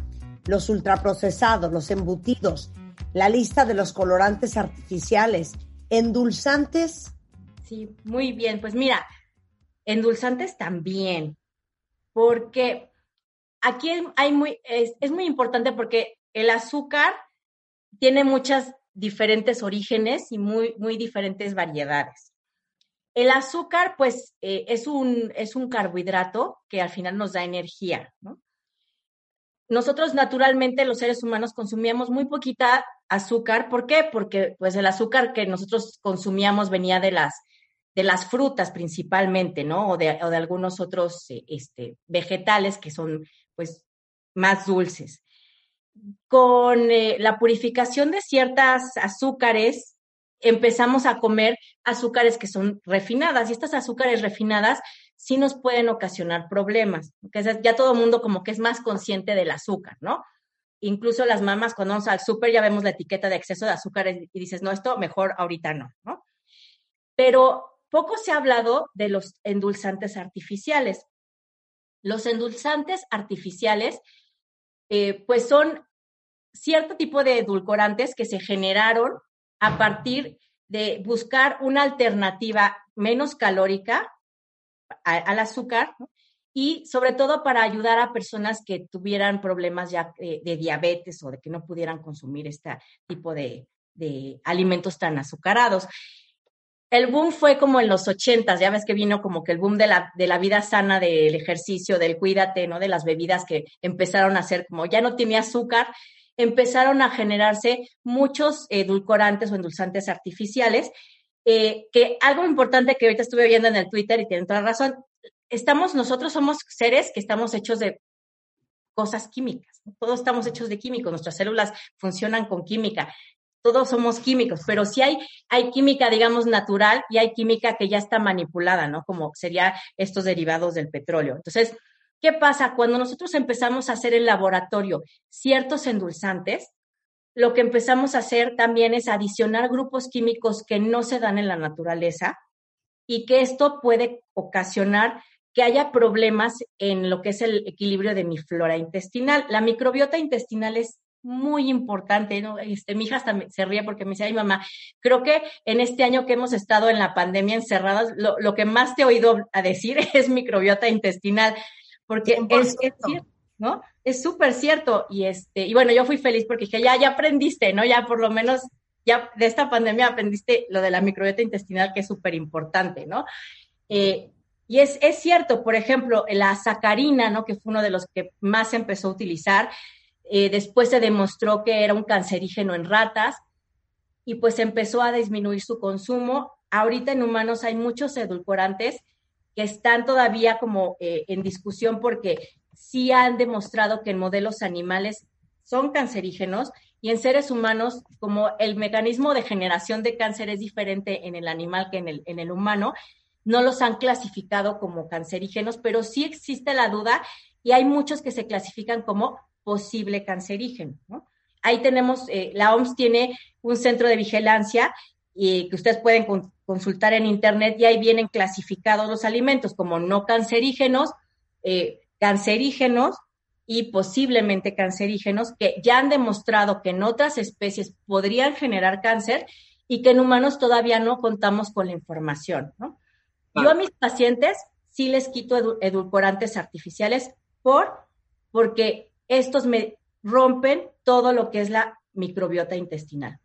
los ultraprocesados, los embutidos, la lista de los colorantes artificiales, endulzantes. Sí, muy bien. Pues mira, endulzantes también, porque aquí hay muy, es, es muy importante porque el azúcar tiene muchas diferentes orígenes y muy, muy diferentes variedades. El azúcar, pues, eh, es, un, es un carbohidrato que al final nos da energía, Nosotros naturalmente, los seres humanos, consumíamos muy poquita azúcar. ¿Por qué? Porque pues el azúcar que nosotros consumíamos venía de las, de las frutas principalmente, ¿no? O de, algunos otros eh, este, vegetales que son pues más dulces con eh, la purificación de ciertas azúcares, empezamos a comer azúcares que son refinadas y estas azúcares refinadas sí nos pueden ocasionar problemas, porque ya todo el mundo como que es más consciente del azúcar, ¿no? Incluso las mamás cuando vamos al súper ya vemos la etiqueta de exceso de azúcar y dices, no, esto mejor ahorita no, ¿no? Pero poco se ha hablado de los endulzantes artificiales. Los endulzantes artificiales eh, pues son cierto tipo de edulcorantes que se generaron a partir de buscar una alternativa menos calórica al azúcar y sobre todo para ayudar a personas que tuvieran problemas ya de, diabetes o de que no pudieran consumir este tipo de alimentos tan azucarados. El boom fue como en los ochentas, ya ves que vino como que el boom de la, de la vida sana, del ejercicio, del cuídate, ¿no? De las bebidas que empezaron a ser como ya no tenía azúcar, empezaron a generarse muchos edulcorantes o endulzantes artificiales, eh, que algo importante que ahorita estuve viendo en el Twitter y tienen toda razón, estamos, nosotros somos seres que estamos hechos de cosas químicas, todos estamos hechos de químicos, nuestras células funcionan con química todos somos químicos, pero sí hay, hay química, digamos, natural y hay química que ya está manipulada, ¿no? Como sería estos derivados del petróleo. Entonces, ¿qué pasa? Cuando nosotros empezamos a hacer en laboratorio ciertos endulzantes, lo que empezamos a hacer también es adicionar grupos químicos que no se dan en la naturaleza y que esto puede ocasionar que haya problemas en lo que es el equilibrio de mi flora intestinal. La microbiota intestinal es muy importante, ¿no? Este, mi hija hasta se ríe porque me dice, ay mamá, creo que en este año que hemos estado en la pandemia encerradas, lo, que más te he oído a decir es microbiota intestinal, porque es, cierto, ¿no? Es súper cierto. Y este, y bueno, yo fui feliz porque dije, ya, ya aprendiste, ¿no? Ya por lo menos, ya de esta pandemia aprendiste lo de la microbiota intestinal, que es súper importante, ¿no? Eh, y es, es cierto, por ejemplo, la sacarina, ¿no? Que fue uno de los que más empezó a utilizar, eh, después se demostró que era un cancerígeno en ratas y pues empezó a disminuir su consumo. Ahorita en humanos hay muchos edulcorantes que están todavía como eh, en discusión porque sí han demostrado que en modelos animales son cancerígenos y en seres humanos, como el mecanismo de generación de cáncer es diferente en el animal que en el, en el humano, no los han clasificado como cancerígenos, pero sí existe la duda y hay muchos que se clasifican como posible cancerígeno. Ahí tenemos, eh, la OMS tiene un centro de vigilancia y que ustedes pueden consultar en internet y ahí vienen clasificados los alimentos como no cancerígenos, eh, cancerígenos y posiblemente cancerígenos que ya han demostrado que en otras especies podrían generar cáncer y que en humanos todavía no contamos con la información. Yo a mis pacientes sí les quito edulcorantes artificiales por porque estos me rompen todo lo que es la microbiota intestinal.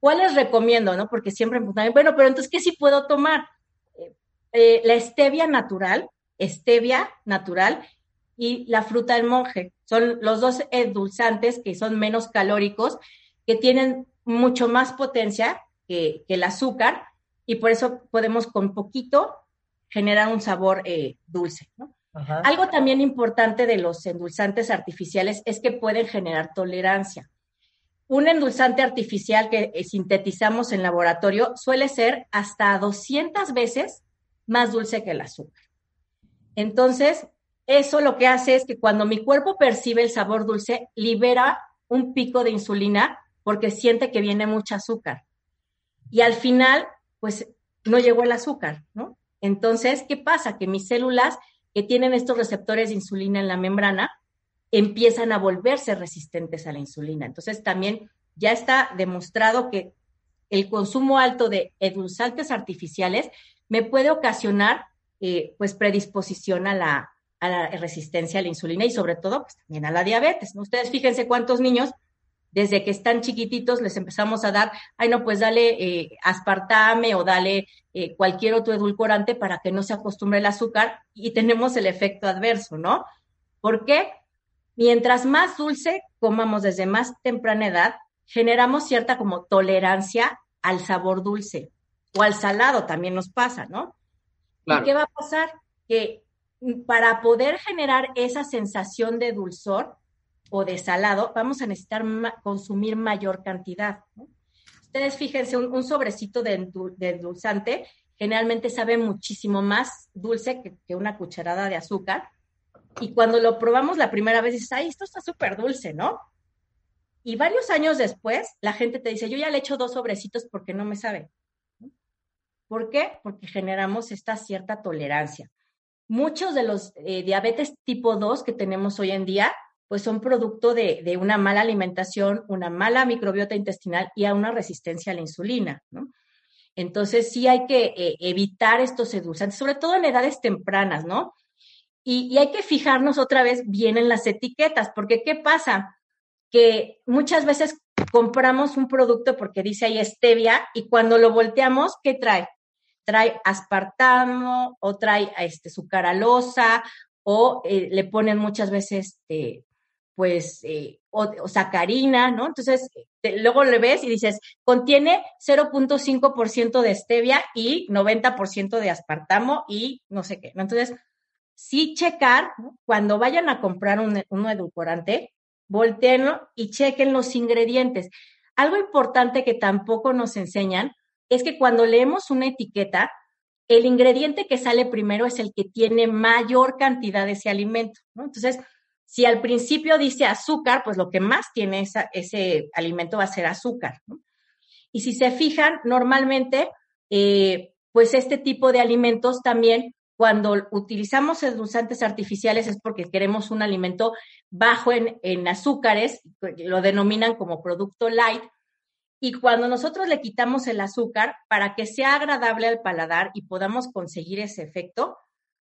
¿Cuál les recomiendo? No? Porque siempre me preguntan, bueno, pero entonces, ¿qué sí puedo tomar? Eh, eh, la stevia natural, stevia natural y la fruta del monje. Son los dos endulzantes que son menos calóricos, que tienen mucho más potencia que, el azúcar y por eso podemos con poquito generar un sabor eh, dulce. ¿no? Algo también importante de los endulzantes artificiales es que pueden generar tolerancia. Un endulzante artificial que eh, sintetizamos en laboratorio suele ser hasta 200 veces más dulce que el azúcar. Entonces, eso lo que hace es que cuando mi cuerpo percibe el sabor dulce, libera un pico de insulina porque siente que viene mucho azúcar. Y al final, pues no llegó el azúcar, ¿no? Entonces, ¿qué pasa? Que mis células que tienen estos receptores de insulina en la membrana empiezan a volverse resistentes a la insulina. Entonces también ya está demostrado que el consumo alto de edulzantes artificiales me puede ocasionar eh, pues predisposición a la, a la, resistencia a la insulina y sobre todo pues también a la diabetes. Ustedes fíjense cuántos niños desde que están chiquititos les empezamos a dar, ay no, pues dale eh, aspartame o dale eh, cualquier otro edulcorante para que no se acostumbre el azúcar y tenemos el efecto adverso, ¿no? ¿Por qué? Mientras más dulce comamos desde más temprana edad, generamos cierta como tolerancia al sabor dulce o al salado también nos pasa, ¿no? ¿Y qué va a pasar? Que para poder generar esa sensación de dulzor, o de salado, vamos a necesitar consumir mayor cantidad. Ustedes fíjense, un, sobrecito de, dulzante generalmente sabe muchísimo más dulce que, una cucharada de azúcar. Y cuando lo probamos la primera vez, dices, ay, esto está súper dulce, ¿no? Y varios años después, la gente te dice, yo ya le echo dos sobrecitos porque no me sabe. ¿Por qué? Porque generamos esta cierta tolerancia. Muchos de los eh, diabetes tipo 2 que tenemos hoy en día pues son producto de, una mala alimentación, una mala microbiota intestinal y a una resistencia a la insulina, ¿no? Entonces sí hay que eh, evitar estos edulzantes, sobre todo en edades tempranas, ¿no? Y, hay que fijarnos otra vez bien en las etiquetas, porque ¿qué pasa? Que muchas veces compramos un producto porque dice ahí stevia y cuando lo volteamos, ¿qué trae? trae aspartamo o trae este, sucaralosa o eh, le ponen muchas veces este, pues, eh, o, sacarina, ¿no? Entonces, luego le ves y dices, contiene 0.5% de stevia y 90% de aspartamo y no sé qué, ¿no? Entonces, sí checar, cuando vayan a comprar un, un edulcorante, volteenlo y chequen los ingredientes. Algo importante que tampoco nos enseñan es que cuando leemos una etiqueta, el ingrediente que sale primero es el que tiene mayor cantidad de ese alimento, ¿no? Entonces, si al principio dice azúcar, pues lo que más tiene ese alimento va a ser azúcar. Y si se fijan, normalmente, eh, pues este tipo de alimentos también, cuando utilizamos endulzantes artificiales es porque queremos un alimento bajo en azúcares, lo denominan como producto light. Y cuando nosotros le quitamos el azúcar, para que sea agradable al paladar y podamos conseguir ese efecto,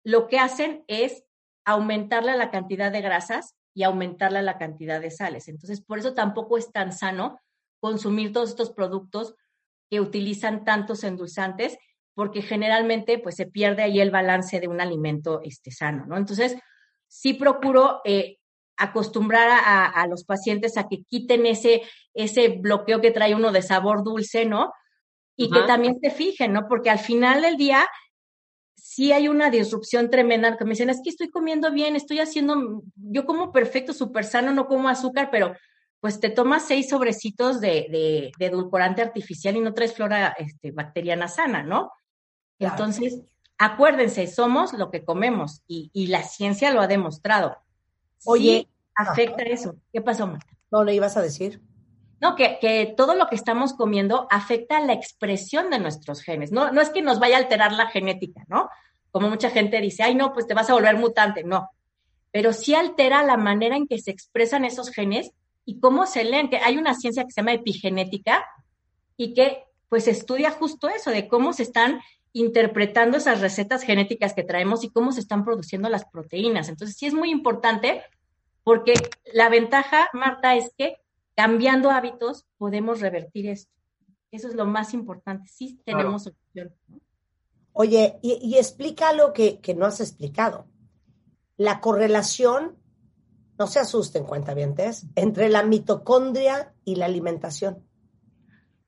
lo que hacen es aumentarle la cantidad de grasas y aumentarle la cantidad de sales. Entonces, por eso tampoco es tan sano consumir todos estos productos que utilizan tantos endulzantes, porque generalmente pues se pierde ahí el balance de un alimento este, sano, ¿no? Entonces, sí procuro eh, acostumbrar a, los pacientes a que quiten ese, ese bloqueo que trae uno de sabor dulce, ¿no? Y que también se fijen, ¿no? Porque al final del día, sí hay una disrupción tremenda, que me dicen, es que estoy comiendo bien, estoy haciendo, yo como perfecto, súper sano, no como azúcar, pero pues te tomas seis sobrecitos de, de, de edulcorante artificial y no traes flora este, bacteriana sana, ¿no? Entonces, acuérdense, somos lo que comemos y, y, la ciencia lo ha demostrado. Oye, afecta eso. ¿Qué pasó, Marta? No, le ibas a decir. No, que, que, todo lo que estamos comiendo afecta la expresión de nuestros genes. No, no es que nos vaya a alterar la genética, ¿no? Como mucha gente dice, ay, no, pues te vas a volver mutante. No. Pero sí altera la manera en que se expresan esos genes y cómo se leen. Que hay una ciencia que se llama epigenética y que pues estudia justo eso, de cómo se están interpretando esas recetas genéticas que traemos y cómo se están produciendo las proteínas. Entonces, sí es muy importante porque la ventaja, Marta, es que cambiando hábitos podemos revertir esto. Eso es lo más importante. Sí tenemos opción. Oye, y, explica lo que, no has explicado. La correlación, no se asusten, cuentavientes, entre la mitocondria y la alimentación.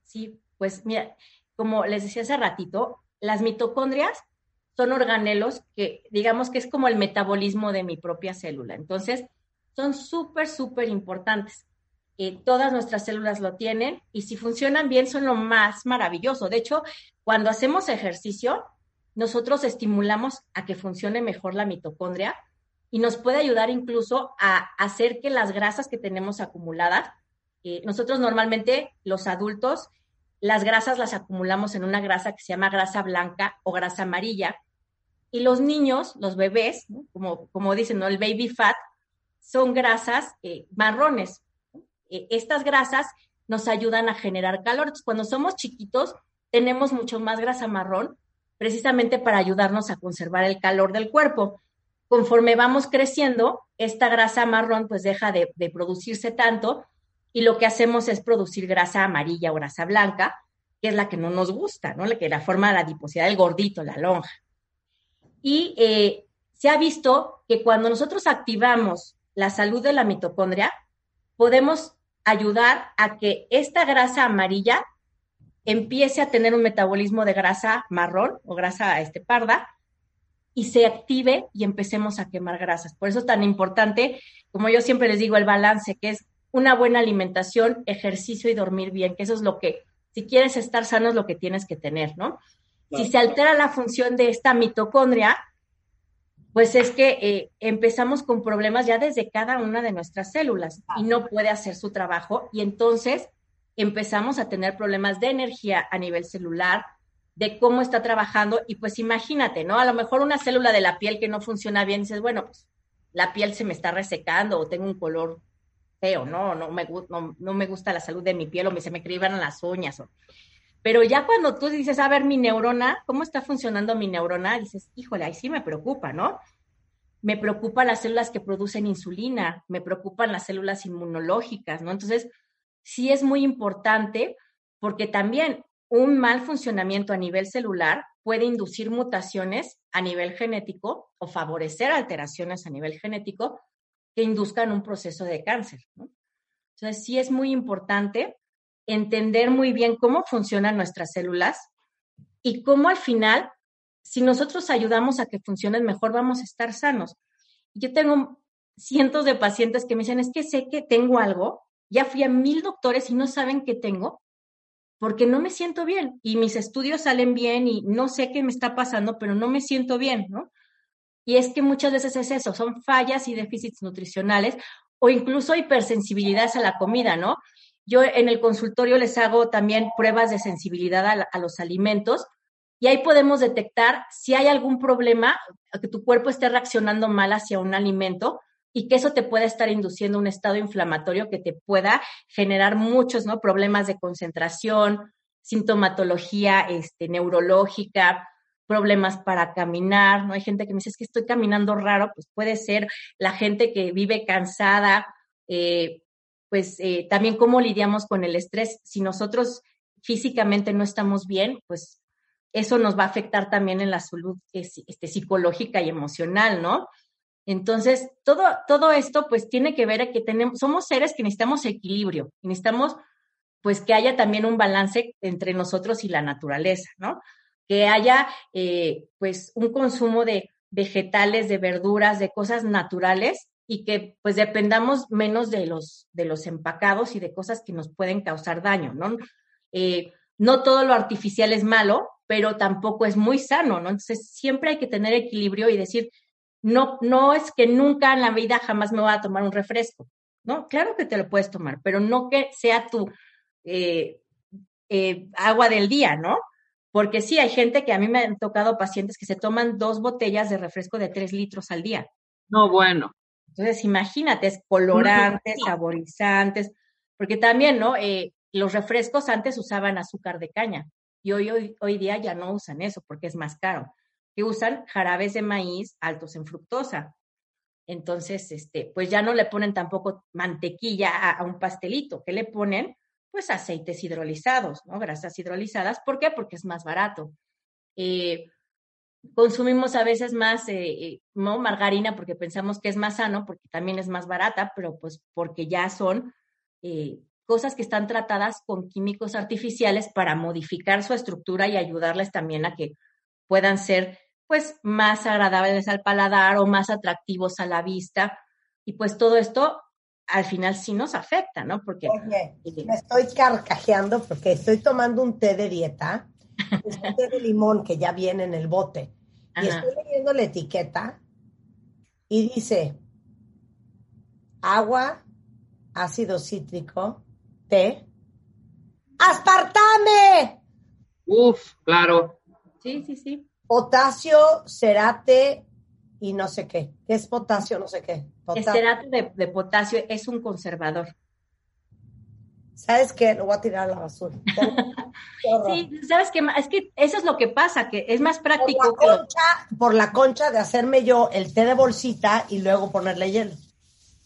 Sí, pues mira, como les decía hace ratito, las mitocondrias son organelos que digamos que es como el metabolismo de mi propia célula. Entonces, son súper, súper importantes. Eh, todas nuestras células lo tienen y si funcionan bien son lo más maravilloso. De hecho, cuando hacemos ejercicio, nosotros estimulamos a que funcione mejor la mitocondria y nos puede ayudar incluso a hacer que las grasas que tenemos acumuladas, eh, nosotros normalmente los adultos, las grasas las acumulamos en una grasa que se llama grasa blanca o grasa amarilla y los niños, los bebés, como, como dicen, ¿no? el baby fat, son grasas eh, marrones. Eh, estas grasas nos ayudan a generar calor. cuando somos chiquitos, tenemos mucho más grasa marrón, precisamente para ayudarnos a conservar el calor del cuerpo. Conforme vamos creciendo, esta grasa marrón pues deja de, producirse tanto y lo que hacemos es producir grasa amarilla o grasa blanca, que es la que no nos gusta, ¿no? La que la forma de la adiposidad del gordito, la lonja. Y eh, se ha visto que cuando nosotros activamos la salud de la mitocondria, podemos ayudar a que esta grasa amarilla empiece a tener un metabolismo de grasa marrón o grasa este, parda y se active y empecemos a quemar grasas. Por eso es tan importante, como yo siempre les digo, el balance, que es una buena alimentación, ejercicio y dormir bien, que eso es lo que, si quieres estar sano, es lo que tienes que tener, ¿no? Si se altera la función de esta mitocondria, pues es que eh, empezamos con problemas ya desde cada una de nuestras células y no puede hacer su trabajo y entonces empezamos a tener problemas de energía a nivel celular, de cómo está trabajando y pues imagínate, ¿no? A lo mejor una célula de la piel que no funciona bien, dices, bueno, pues la piel se me está resecando o tengo un color feo, ¿no? No me, no, no me gusta la salud de mi piel o se me criban las uñas. O, pero ya cuando tú dices, a ver, mi neurona, ¿cómo está funcionando mi neurona? Dices, híjole, ahí sí me preocupa, ¿no? Me preocupan las células que producen insulina, me preocupan las células inmunológicas, ¿no? Entonces, sí es muy importante porque también un mal funcionamiento a nivel celular puede inducir mutaciones a nivel genético o favorecer alteraciones a nivel genético que induzcan un proceso de cáncer. Entonces, sí es muy importante entender muy bien cómo funcionan nuestras células y cómo al final, si nosotros ayudamos a que funcionen mejor, vamos a estar sanos. Yo tengo cientos de pacientes que me dicen, es que sé que tengo algo, ya fui a mil doctores y no saben qué tengo, porque no me siento bien y mis estudios salen bien y no sé qué me está pasando, pero no me siento bien, ¿no? Y es que muchas veces es eso, son fallas y déficits nutricionales o incluso hipersensibilidades a la comida, ¿no? Yo en el consultorio les hago también pruebas de sensibilidad a, a los alimentos y ahí podemos detectar si hay algún problema, que tu cuerpo esté reaccionando mal hacia un alimento y que eso te pueda estar induciendo un estado inflamatorio que te pueda generar muchos ¿no? problemas de concentración, sintomatología este, neurológica, problemas para caminar, ¿no? Hay gente que me dice, es que estoy caminando raro, pues puede ser la gente que vive cansada, eh, pues eh, también cómo lidiamos con el estrés. Si nosotros físicamente no estamos bien, pues eso nos va a afectar también en la salud este, psicológica y emocional, ¿no? Entonces, todo, todo esto pues tiene que ver a que tenemos, somos seres que necesitamos equilibrio, necesitamos pues que haya también un balance entre nosotros y la naturaleza, ¿no? Que haya eh, pues un consumo de vegetales, de verduras, de cosas naturales y que pues dependamos menos de los, de los empacados y de cosas que nos pueden causar daño, ¿no? Eh, no todo lo artificial es malo, pero tampoco es muy sano, ¿no? Entonces siempre hay que tener equilibrio y decir, no, no es que nunca en la vida jamás me voy a tomar un refresco, ¿no? Claro que te lo puedes tomar, pero no que sea tu eh, eh, agua del día, ¿no? Porque sí, hay gente que a mí me han tocado pacientes que se toman dos botellas de refresco de tres litros al día. No, bueno. Entonces, imagínate, es colorantes, saborizantes, porque también, ¿no? Eh, los refrescos antes usaban azúcar de caña y hoy, hoy, hoy día ya no usan eso porque es más caro que usan jarabes de maíz altos en fructosa. Entonces, este, pues ya no le ponen tampoco mantequilla a, un pastelito, ¿qué le ponen? Pues aceites hidrolizados, ¿no? Grasas hidrolizadas. ¿Por qué? Porque es más barato. Eh, consumimos a veces más, eh, eh, ¿no? Margarina porque pensamos que es más sano, porque también es más barata, pero pues porque ya son cosas que están tratadas con químicos artificiales para modificar su estructura y ayudarles también a que puedan ser pues más agradables al paladar o más atractivos a la vista. Y pues todo esto al final sí nos afecta, ¿no? Porque Oye, me estoy carcajeando porque estoy tomando un té de dieta, un té de limón que ya viene en el bote. Y estoy leyendo la etiqueta y dice agua, ácido cítrico, té, aspartame. Uf, claro. Sí, sí, sí potasio, cerate y no sé qué. ¿Qué es potasio? No sé qué. El cerate de, potasio es un conservador. ¿Sabes qué? Lo voy a tirar a la basura. sí, ¿sabes qué? Es que eso es lo que pasa, que es más práctico. Por la, concha, por la concha de hacerme yo el té de bolsita y luego ponerle hielo.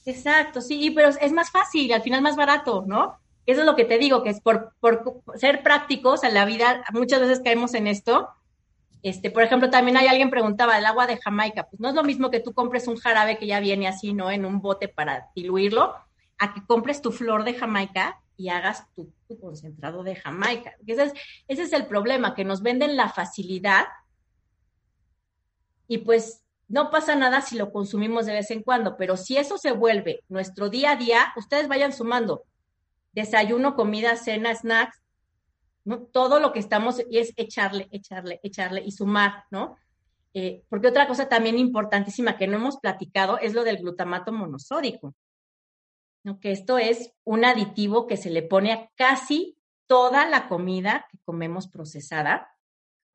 Exacto, sí, pero es más fácil, al final más barato, ¿no? Eso es lo que te digo, que es por, por ser prácticos en la vida, muchas veces caemos en esto, este, por ejemplo, también hay alguien preguntaba el agua de Jamaica, pues no es lo mismo que tú compres un jarabe que ya viene así, ¿no? En un bote para diluirlo, a que compres tu flor de Jamaica y hagas tu, concentrado de Jamaica. Ese es, ese es el problema, que nos venden la facilidad y pues no pasa nada si lo consumimos de vez en cuando, pero si eso se vuelve nuestro día a día, ustedes vayan sumando desayuno, comida, cena, snacks, Todo lo que estamos es echarle, echarle, echarle y sumar, ¿no? Eh, porque otra cosa también importantísima que no hemos platicado es lo del glutamato monosódico, ¿no? Que esto es un aditivo que se le pone a casi toda la comida que comemos procesada.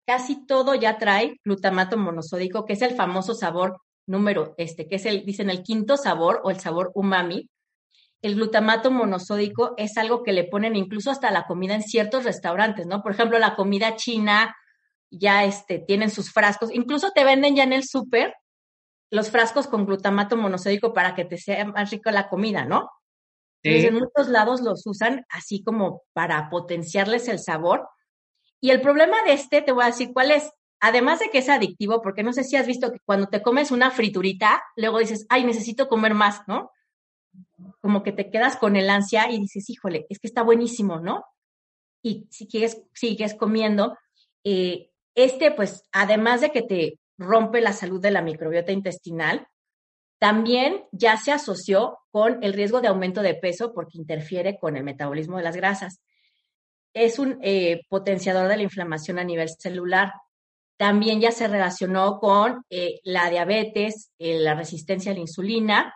Casi todo ya trae glutamato monosódico, que es el famoso sabor número este, que es el, dicen el quinto sabor o el sabor umami, el glutamato monosódico es algo que le ponen incluso hasta la comida en ciertos restaurantes, ¿no? Por ejemplo, la comida china ya este, tienen sus frascos, incluso te venden ya en el súper los frascos con glutamato monosódico para que te sea más rica la comida, ¿no? en muchos lados los usan así como para potenciarles el sabor. Y el problema de este, te voy a decir cuál es. además de que es adictivo, porque no sé si has visto que cuando te comes una friturita, luego dices, ay, necesito comer más, ¿no? Como que te quedas con el ansia y dices, híjole, es que está buenísimo, ¿no? Y si quieres, sigues comiendo. Eh, este, pues, además de que te rompe la salud de la microbiota intestinal, también ya se asoció con el riesgo de aumento de peso porque interfiere con el metabolismo de las grasas. Es un eh, potenciador de la inflamación a nivel celular. También ya se relacionó con eh, la diabetes, la resistencia a la insulina.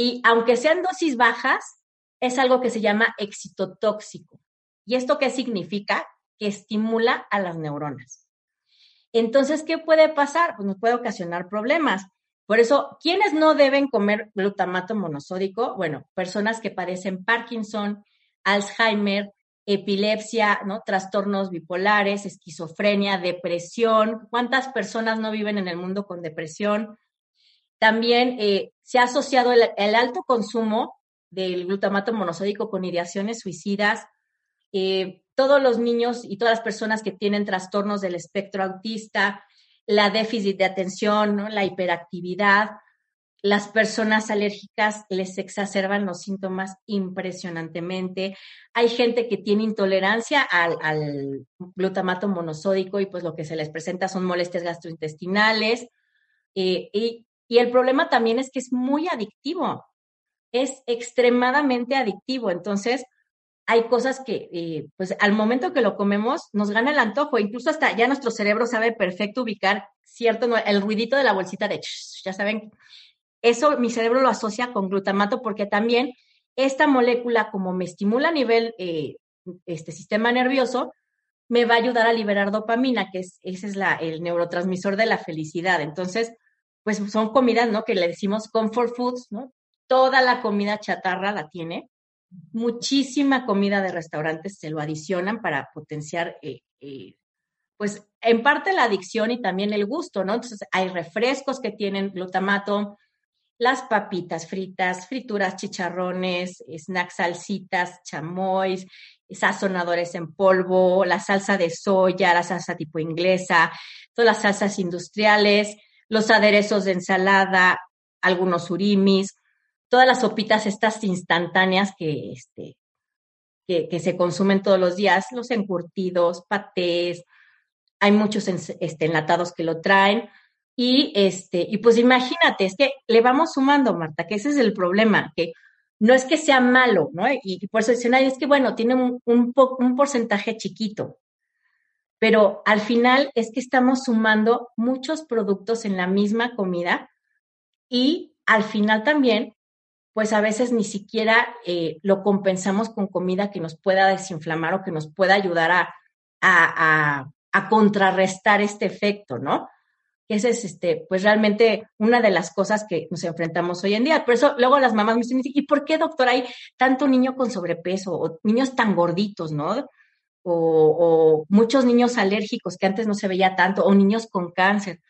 Y aunque sean dosis bajas, es algo que se llama excitotóxico. ¿Y esto qué significa? Que estimula a las neuronas. Entonces, ¿qué puede pasar? Pues nos puede ocasionar problemas. Por eso, ¿quiénes no deben comer glutamato monosódico? Bueno, personas que padecen Parkinson, Alzheimer, epilepsia, ¿no? Trastornos bipolares, esquizofrenia, depresión. ¿Cuántas personas no viven en el mundo con depresión? También eh, se ha asociado el, alto consumo del glutamato monosódico con ideaciones suicidas. Eh, todos los niños y todas las personas que tienen trastornos del espectro autista, la déficit de atención, la hiperactividad. Las personas alérgicas les exacerban los síntomas impresionantemente. Hay gente que tiene intolerancia al, glutamato monosódico y pues lo que se les presenta son molestias gastrointestinales. Eh, y, y el problema también es que es muy adictivo, es extremadamente adictivo. Entonces, hay cosas que, eh, pues al momento que lo comemos, nos gana el antojo, incluso hasta ya nuestro cerebro sabe perfecto ubicar cierto, el ruidito de la bolsita de, ya saben, eso mi cerebro lo asocia con glutamato porque también esta molécula, como me estimula a nivel eh, este sistema nervioso, me va a ayudar a liberar dopamina, que es, ese es la, el neurotransmisor de la felicidad. Entonces, pues son comidas, ¿no? Que le decimos comfort foods, ¿no? Toda la comida chatarra la tiene muchísima comida de restaurantes se lo adicionan para potenciar, eh, eh, pues en parte la adicción y también el gusto, ¿no? Entonces hay refrescos que tienen glutamato, las papitas fritas, frituras, chicharrones, snacks, salsitas, chamois, sazonadores en polvo, la salsa de soya, la salsa tipo inglesa, todas las salsas industriales, los aderezos de ensalada, algunos urimis, todas las sopitas estas instantáneas que, este, que, se consumen todos los días, los encurtidos, patés, hay muchos este, enlatados que lo traen. Y, este, y pues imagínate, es que le vamos sumando, Marta, que ese es el problema, que no es que sea malo, ¿no? Y, por eso dicen, es que bueno, tiene un, un, un porcentaje chiquito, pero al final es que estamos sumando muchos productos en la misma comida y al final también pues a veces ni siquiera eh, lo compensamos con comida que nos pueda desinflamar o que nos pueda ayudar a, a, contrarrestar este efecto, ¿no? Esa es, este, pues realmente una de las cosas que nos enfrentamos hoy en día. Por eso luego las mamás me dicen, ¿y por qué, doctor, hay tanto niño con sobrepeso o niños tan gorditos, ¿no? O, muchos niños alérgicos que antes no se veía tanto, o niños con cáncer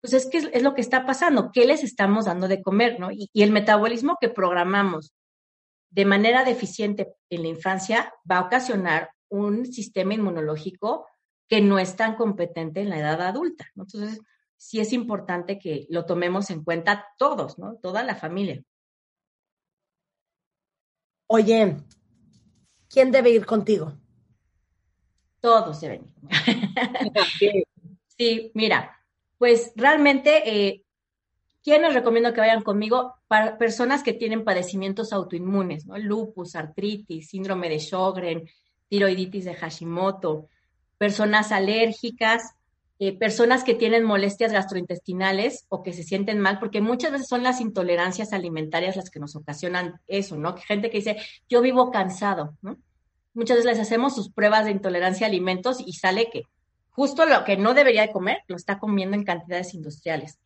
pues es que es, lo que está pasando, ¿qué les estamos dando de comer, no? Y, el metabolismo que programamos de manera deficiente en la infancia va a ocasionar un sistema inmunológico que no es tan competente en la edad adulta. Entonces, sí es importante que lo tomemos en cuenta todos, ¿no? Toda la familia. Oye, ¿quién debe ir contigo? Todos deben ir. sí, mira, pues realmente, eh, ¿quién les recomiendo que vayan conmigo? Para personas que tienen padecimientos autoinmunes, ¿no? Lupus, artritis, síndrome de Sjögren, tiroiditis de Hashimoto, personas alérgicas, eh, personas que tienen molestias gastrointestinales o que se sienten mal, porque muchas veces son las intolerancias alimentarias las que nos ocasionan eso, ¿no? Gente que dice, yo vivo cansado, ¿no? Muchas veces les hacemos sus pruebas de intolerancia a alimentos y sale que justo lo que no debería de comer, lo está comiendo en cantidades industriales.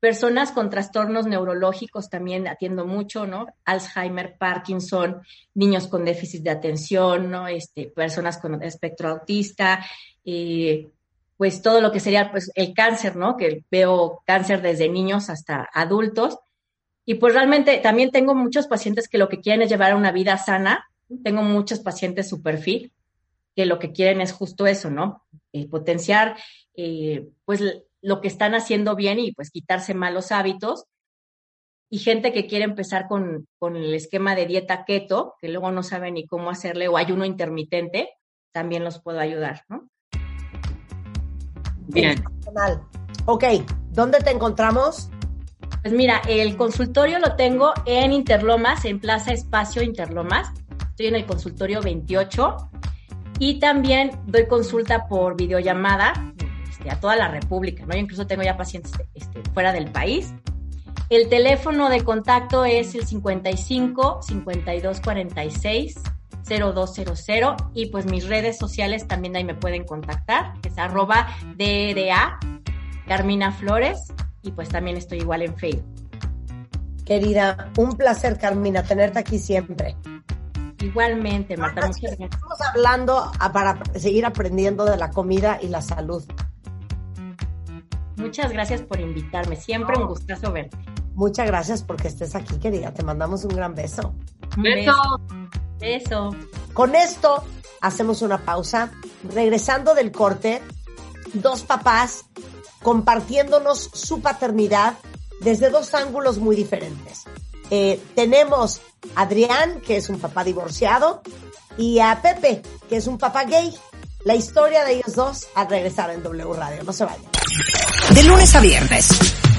Personas con trastornos neurológicos también atiendo mucho, ¿no? Alzheimer, Parkinson, niños con déficit de atención, ¿no? Este, personas con espectro autista, eh, pues todo lo que sería pues, el cáncer, ¿no? Que veo cáncer desde niños hasta adultos. Y pues realmente también tengo muchos pacientes que lo que quieren es llevar una vida sana. Tengo muchos pacientes super fit que lo que quieren es justo eso, ¿no? Eh, potenciar eh, pues lo que están haciendo bien y pues quitarse malos hábitos. Y gente que quiere empezar con, con el esquema de dieta keto, que luego no sabe ni cómo hacerle, o ayuno intermitente, también los puedo ayudar, ¿no? Bien. Ok, ¿dónde te encontramos? Pues mira, el consultorio lo tengo en Interlomas, en Plaza Espacio Interlomas. Estoy en el consultorio 28 y también doy consulta por videollamada este, a toda la República, ¿no? Yo incluso tengo ya pacientes este, fuera del país. El teléfono de contacto es el 55 52 46 0200 y pues mis redes sociales también ahí me pueden contactar, que es arroba DDA Carmina Flores y pues también estoy igual en Facebook. Querida, un placer Carmina tenerte aquí siempre. Igualmente, Marta, muchas gracias. Estamos hablando para seguir aprendiendo de la comida y la salud. Muchas gracias por invitarme, siempre un gustazo verte. Muchas gracias porque estés aquí, querida. Te mandamos un gran beso. Beso. Beso. Con esto hacemos una pausa. Regresando del corte, dos papás compartiéndonos su paternidad desde dos ángulos muy diferentes. Eh, tenemos a Adrián, que es un papá divorciado, y a Pepe, que es un papá gay. La historia de ellos dos al regresar en W Radio. No se vayan. De lunes a viernes,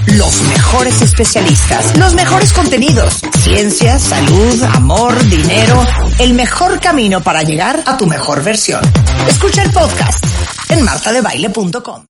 los mejores especialistas, los mejores contenidos, ciencia, salud, amor, dinero, el mejor camino para llegar a tu mejor versión. Escucha el podcast en martadebaile.com.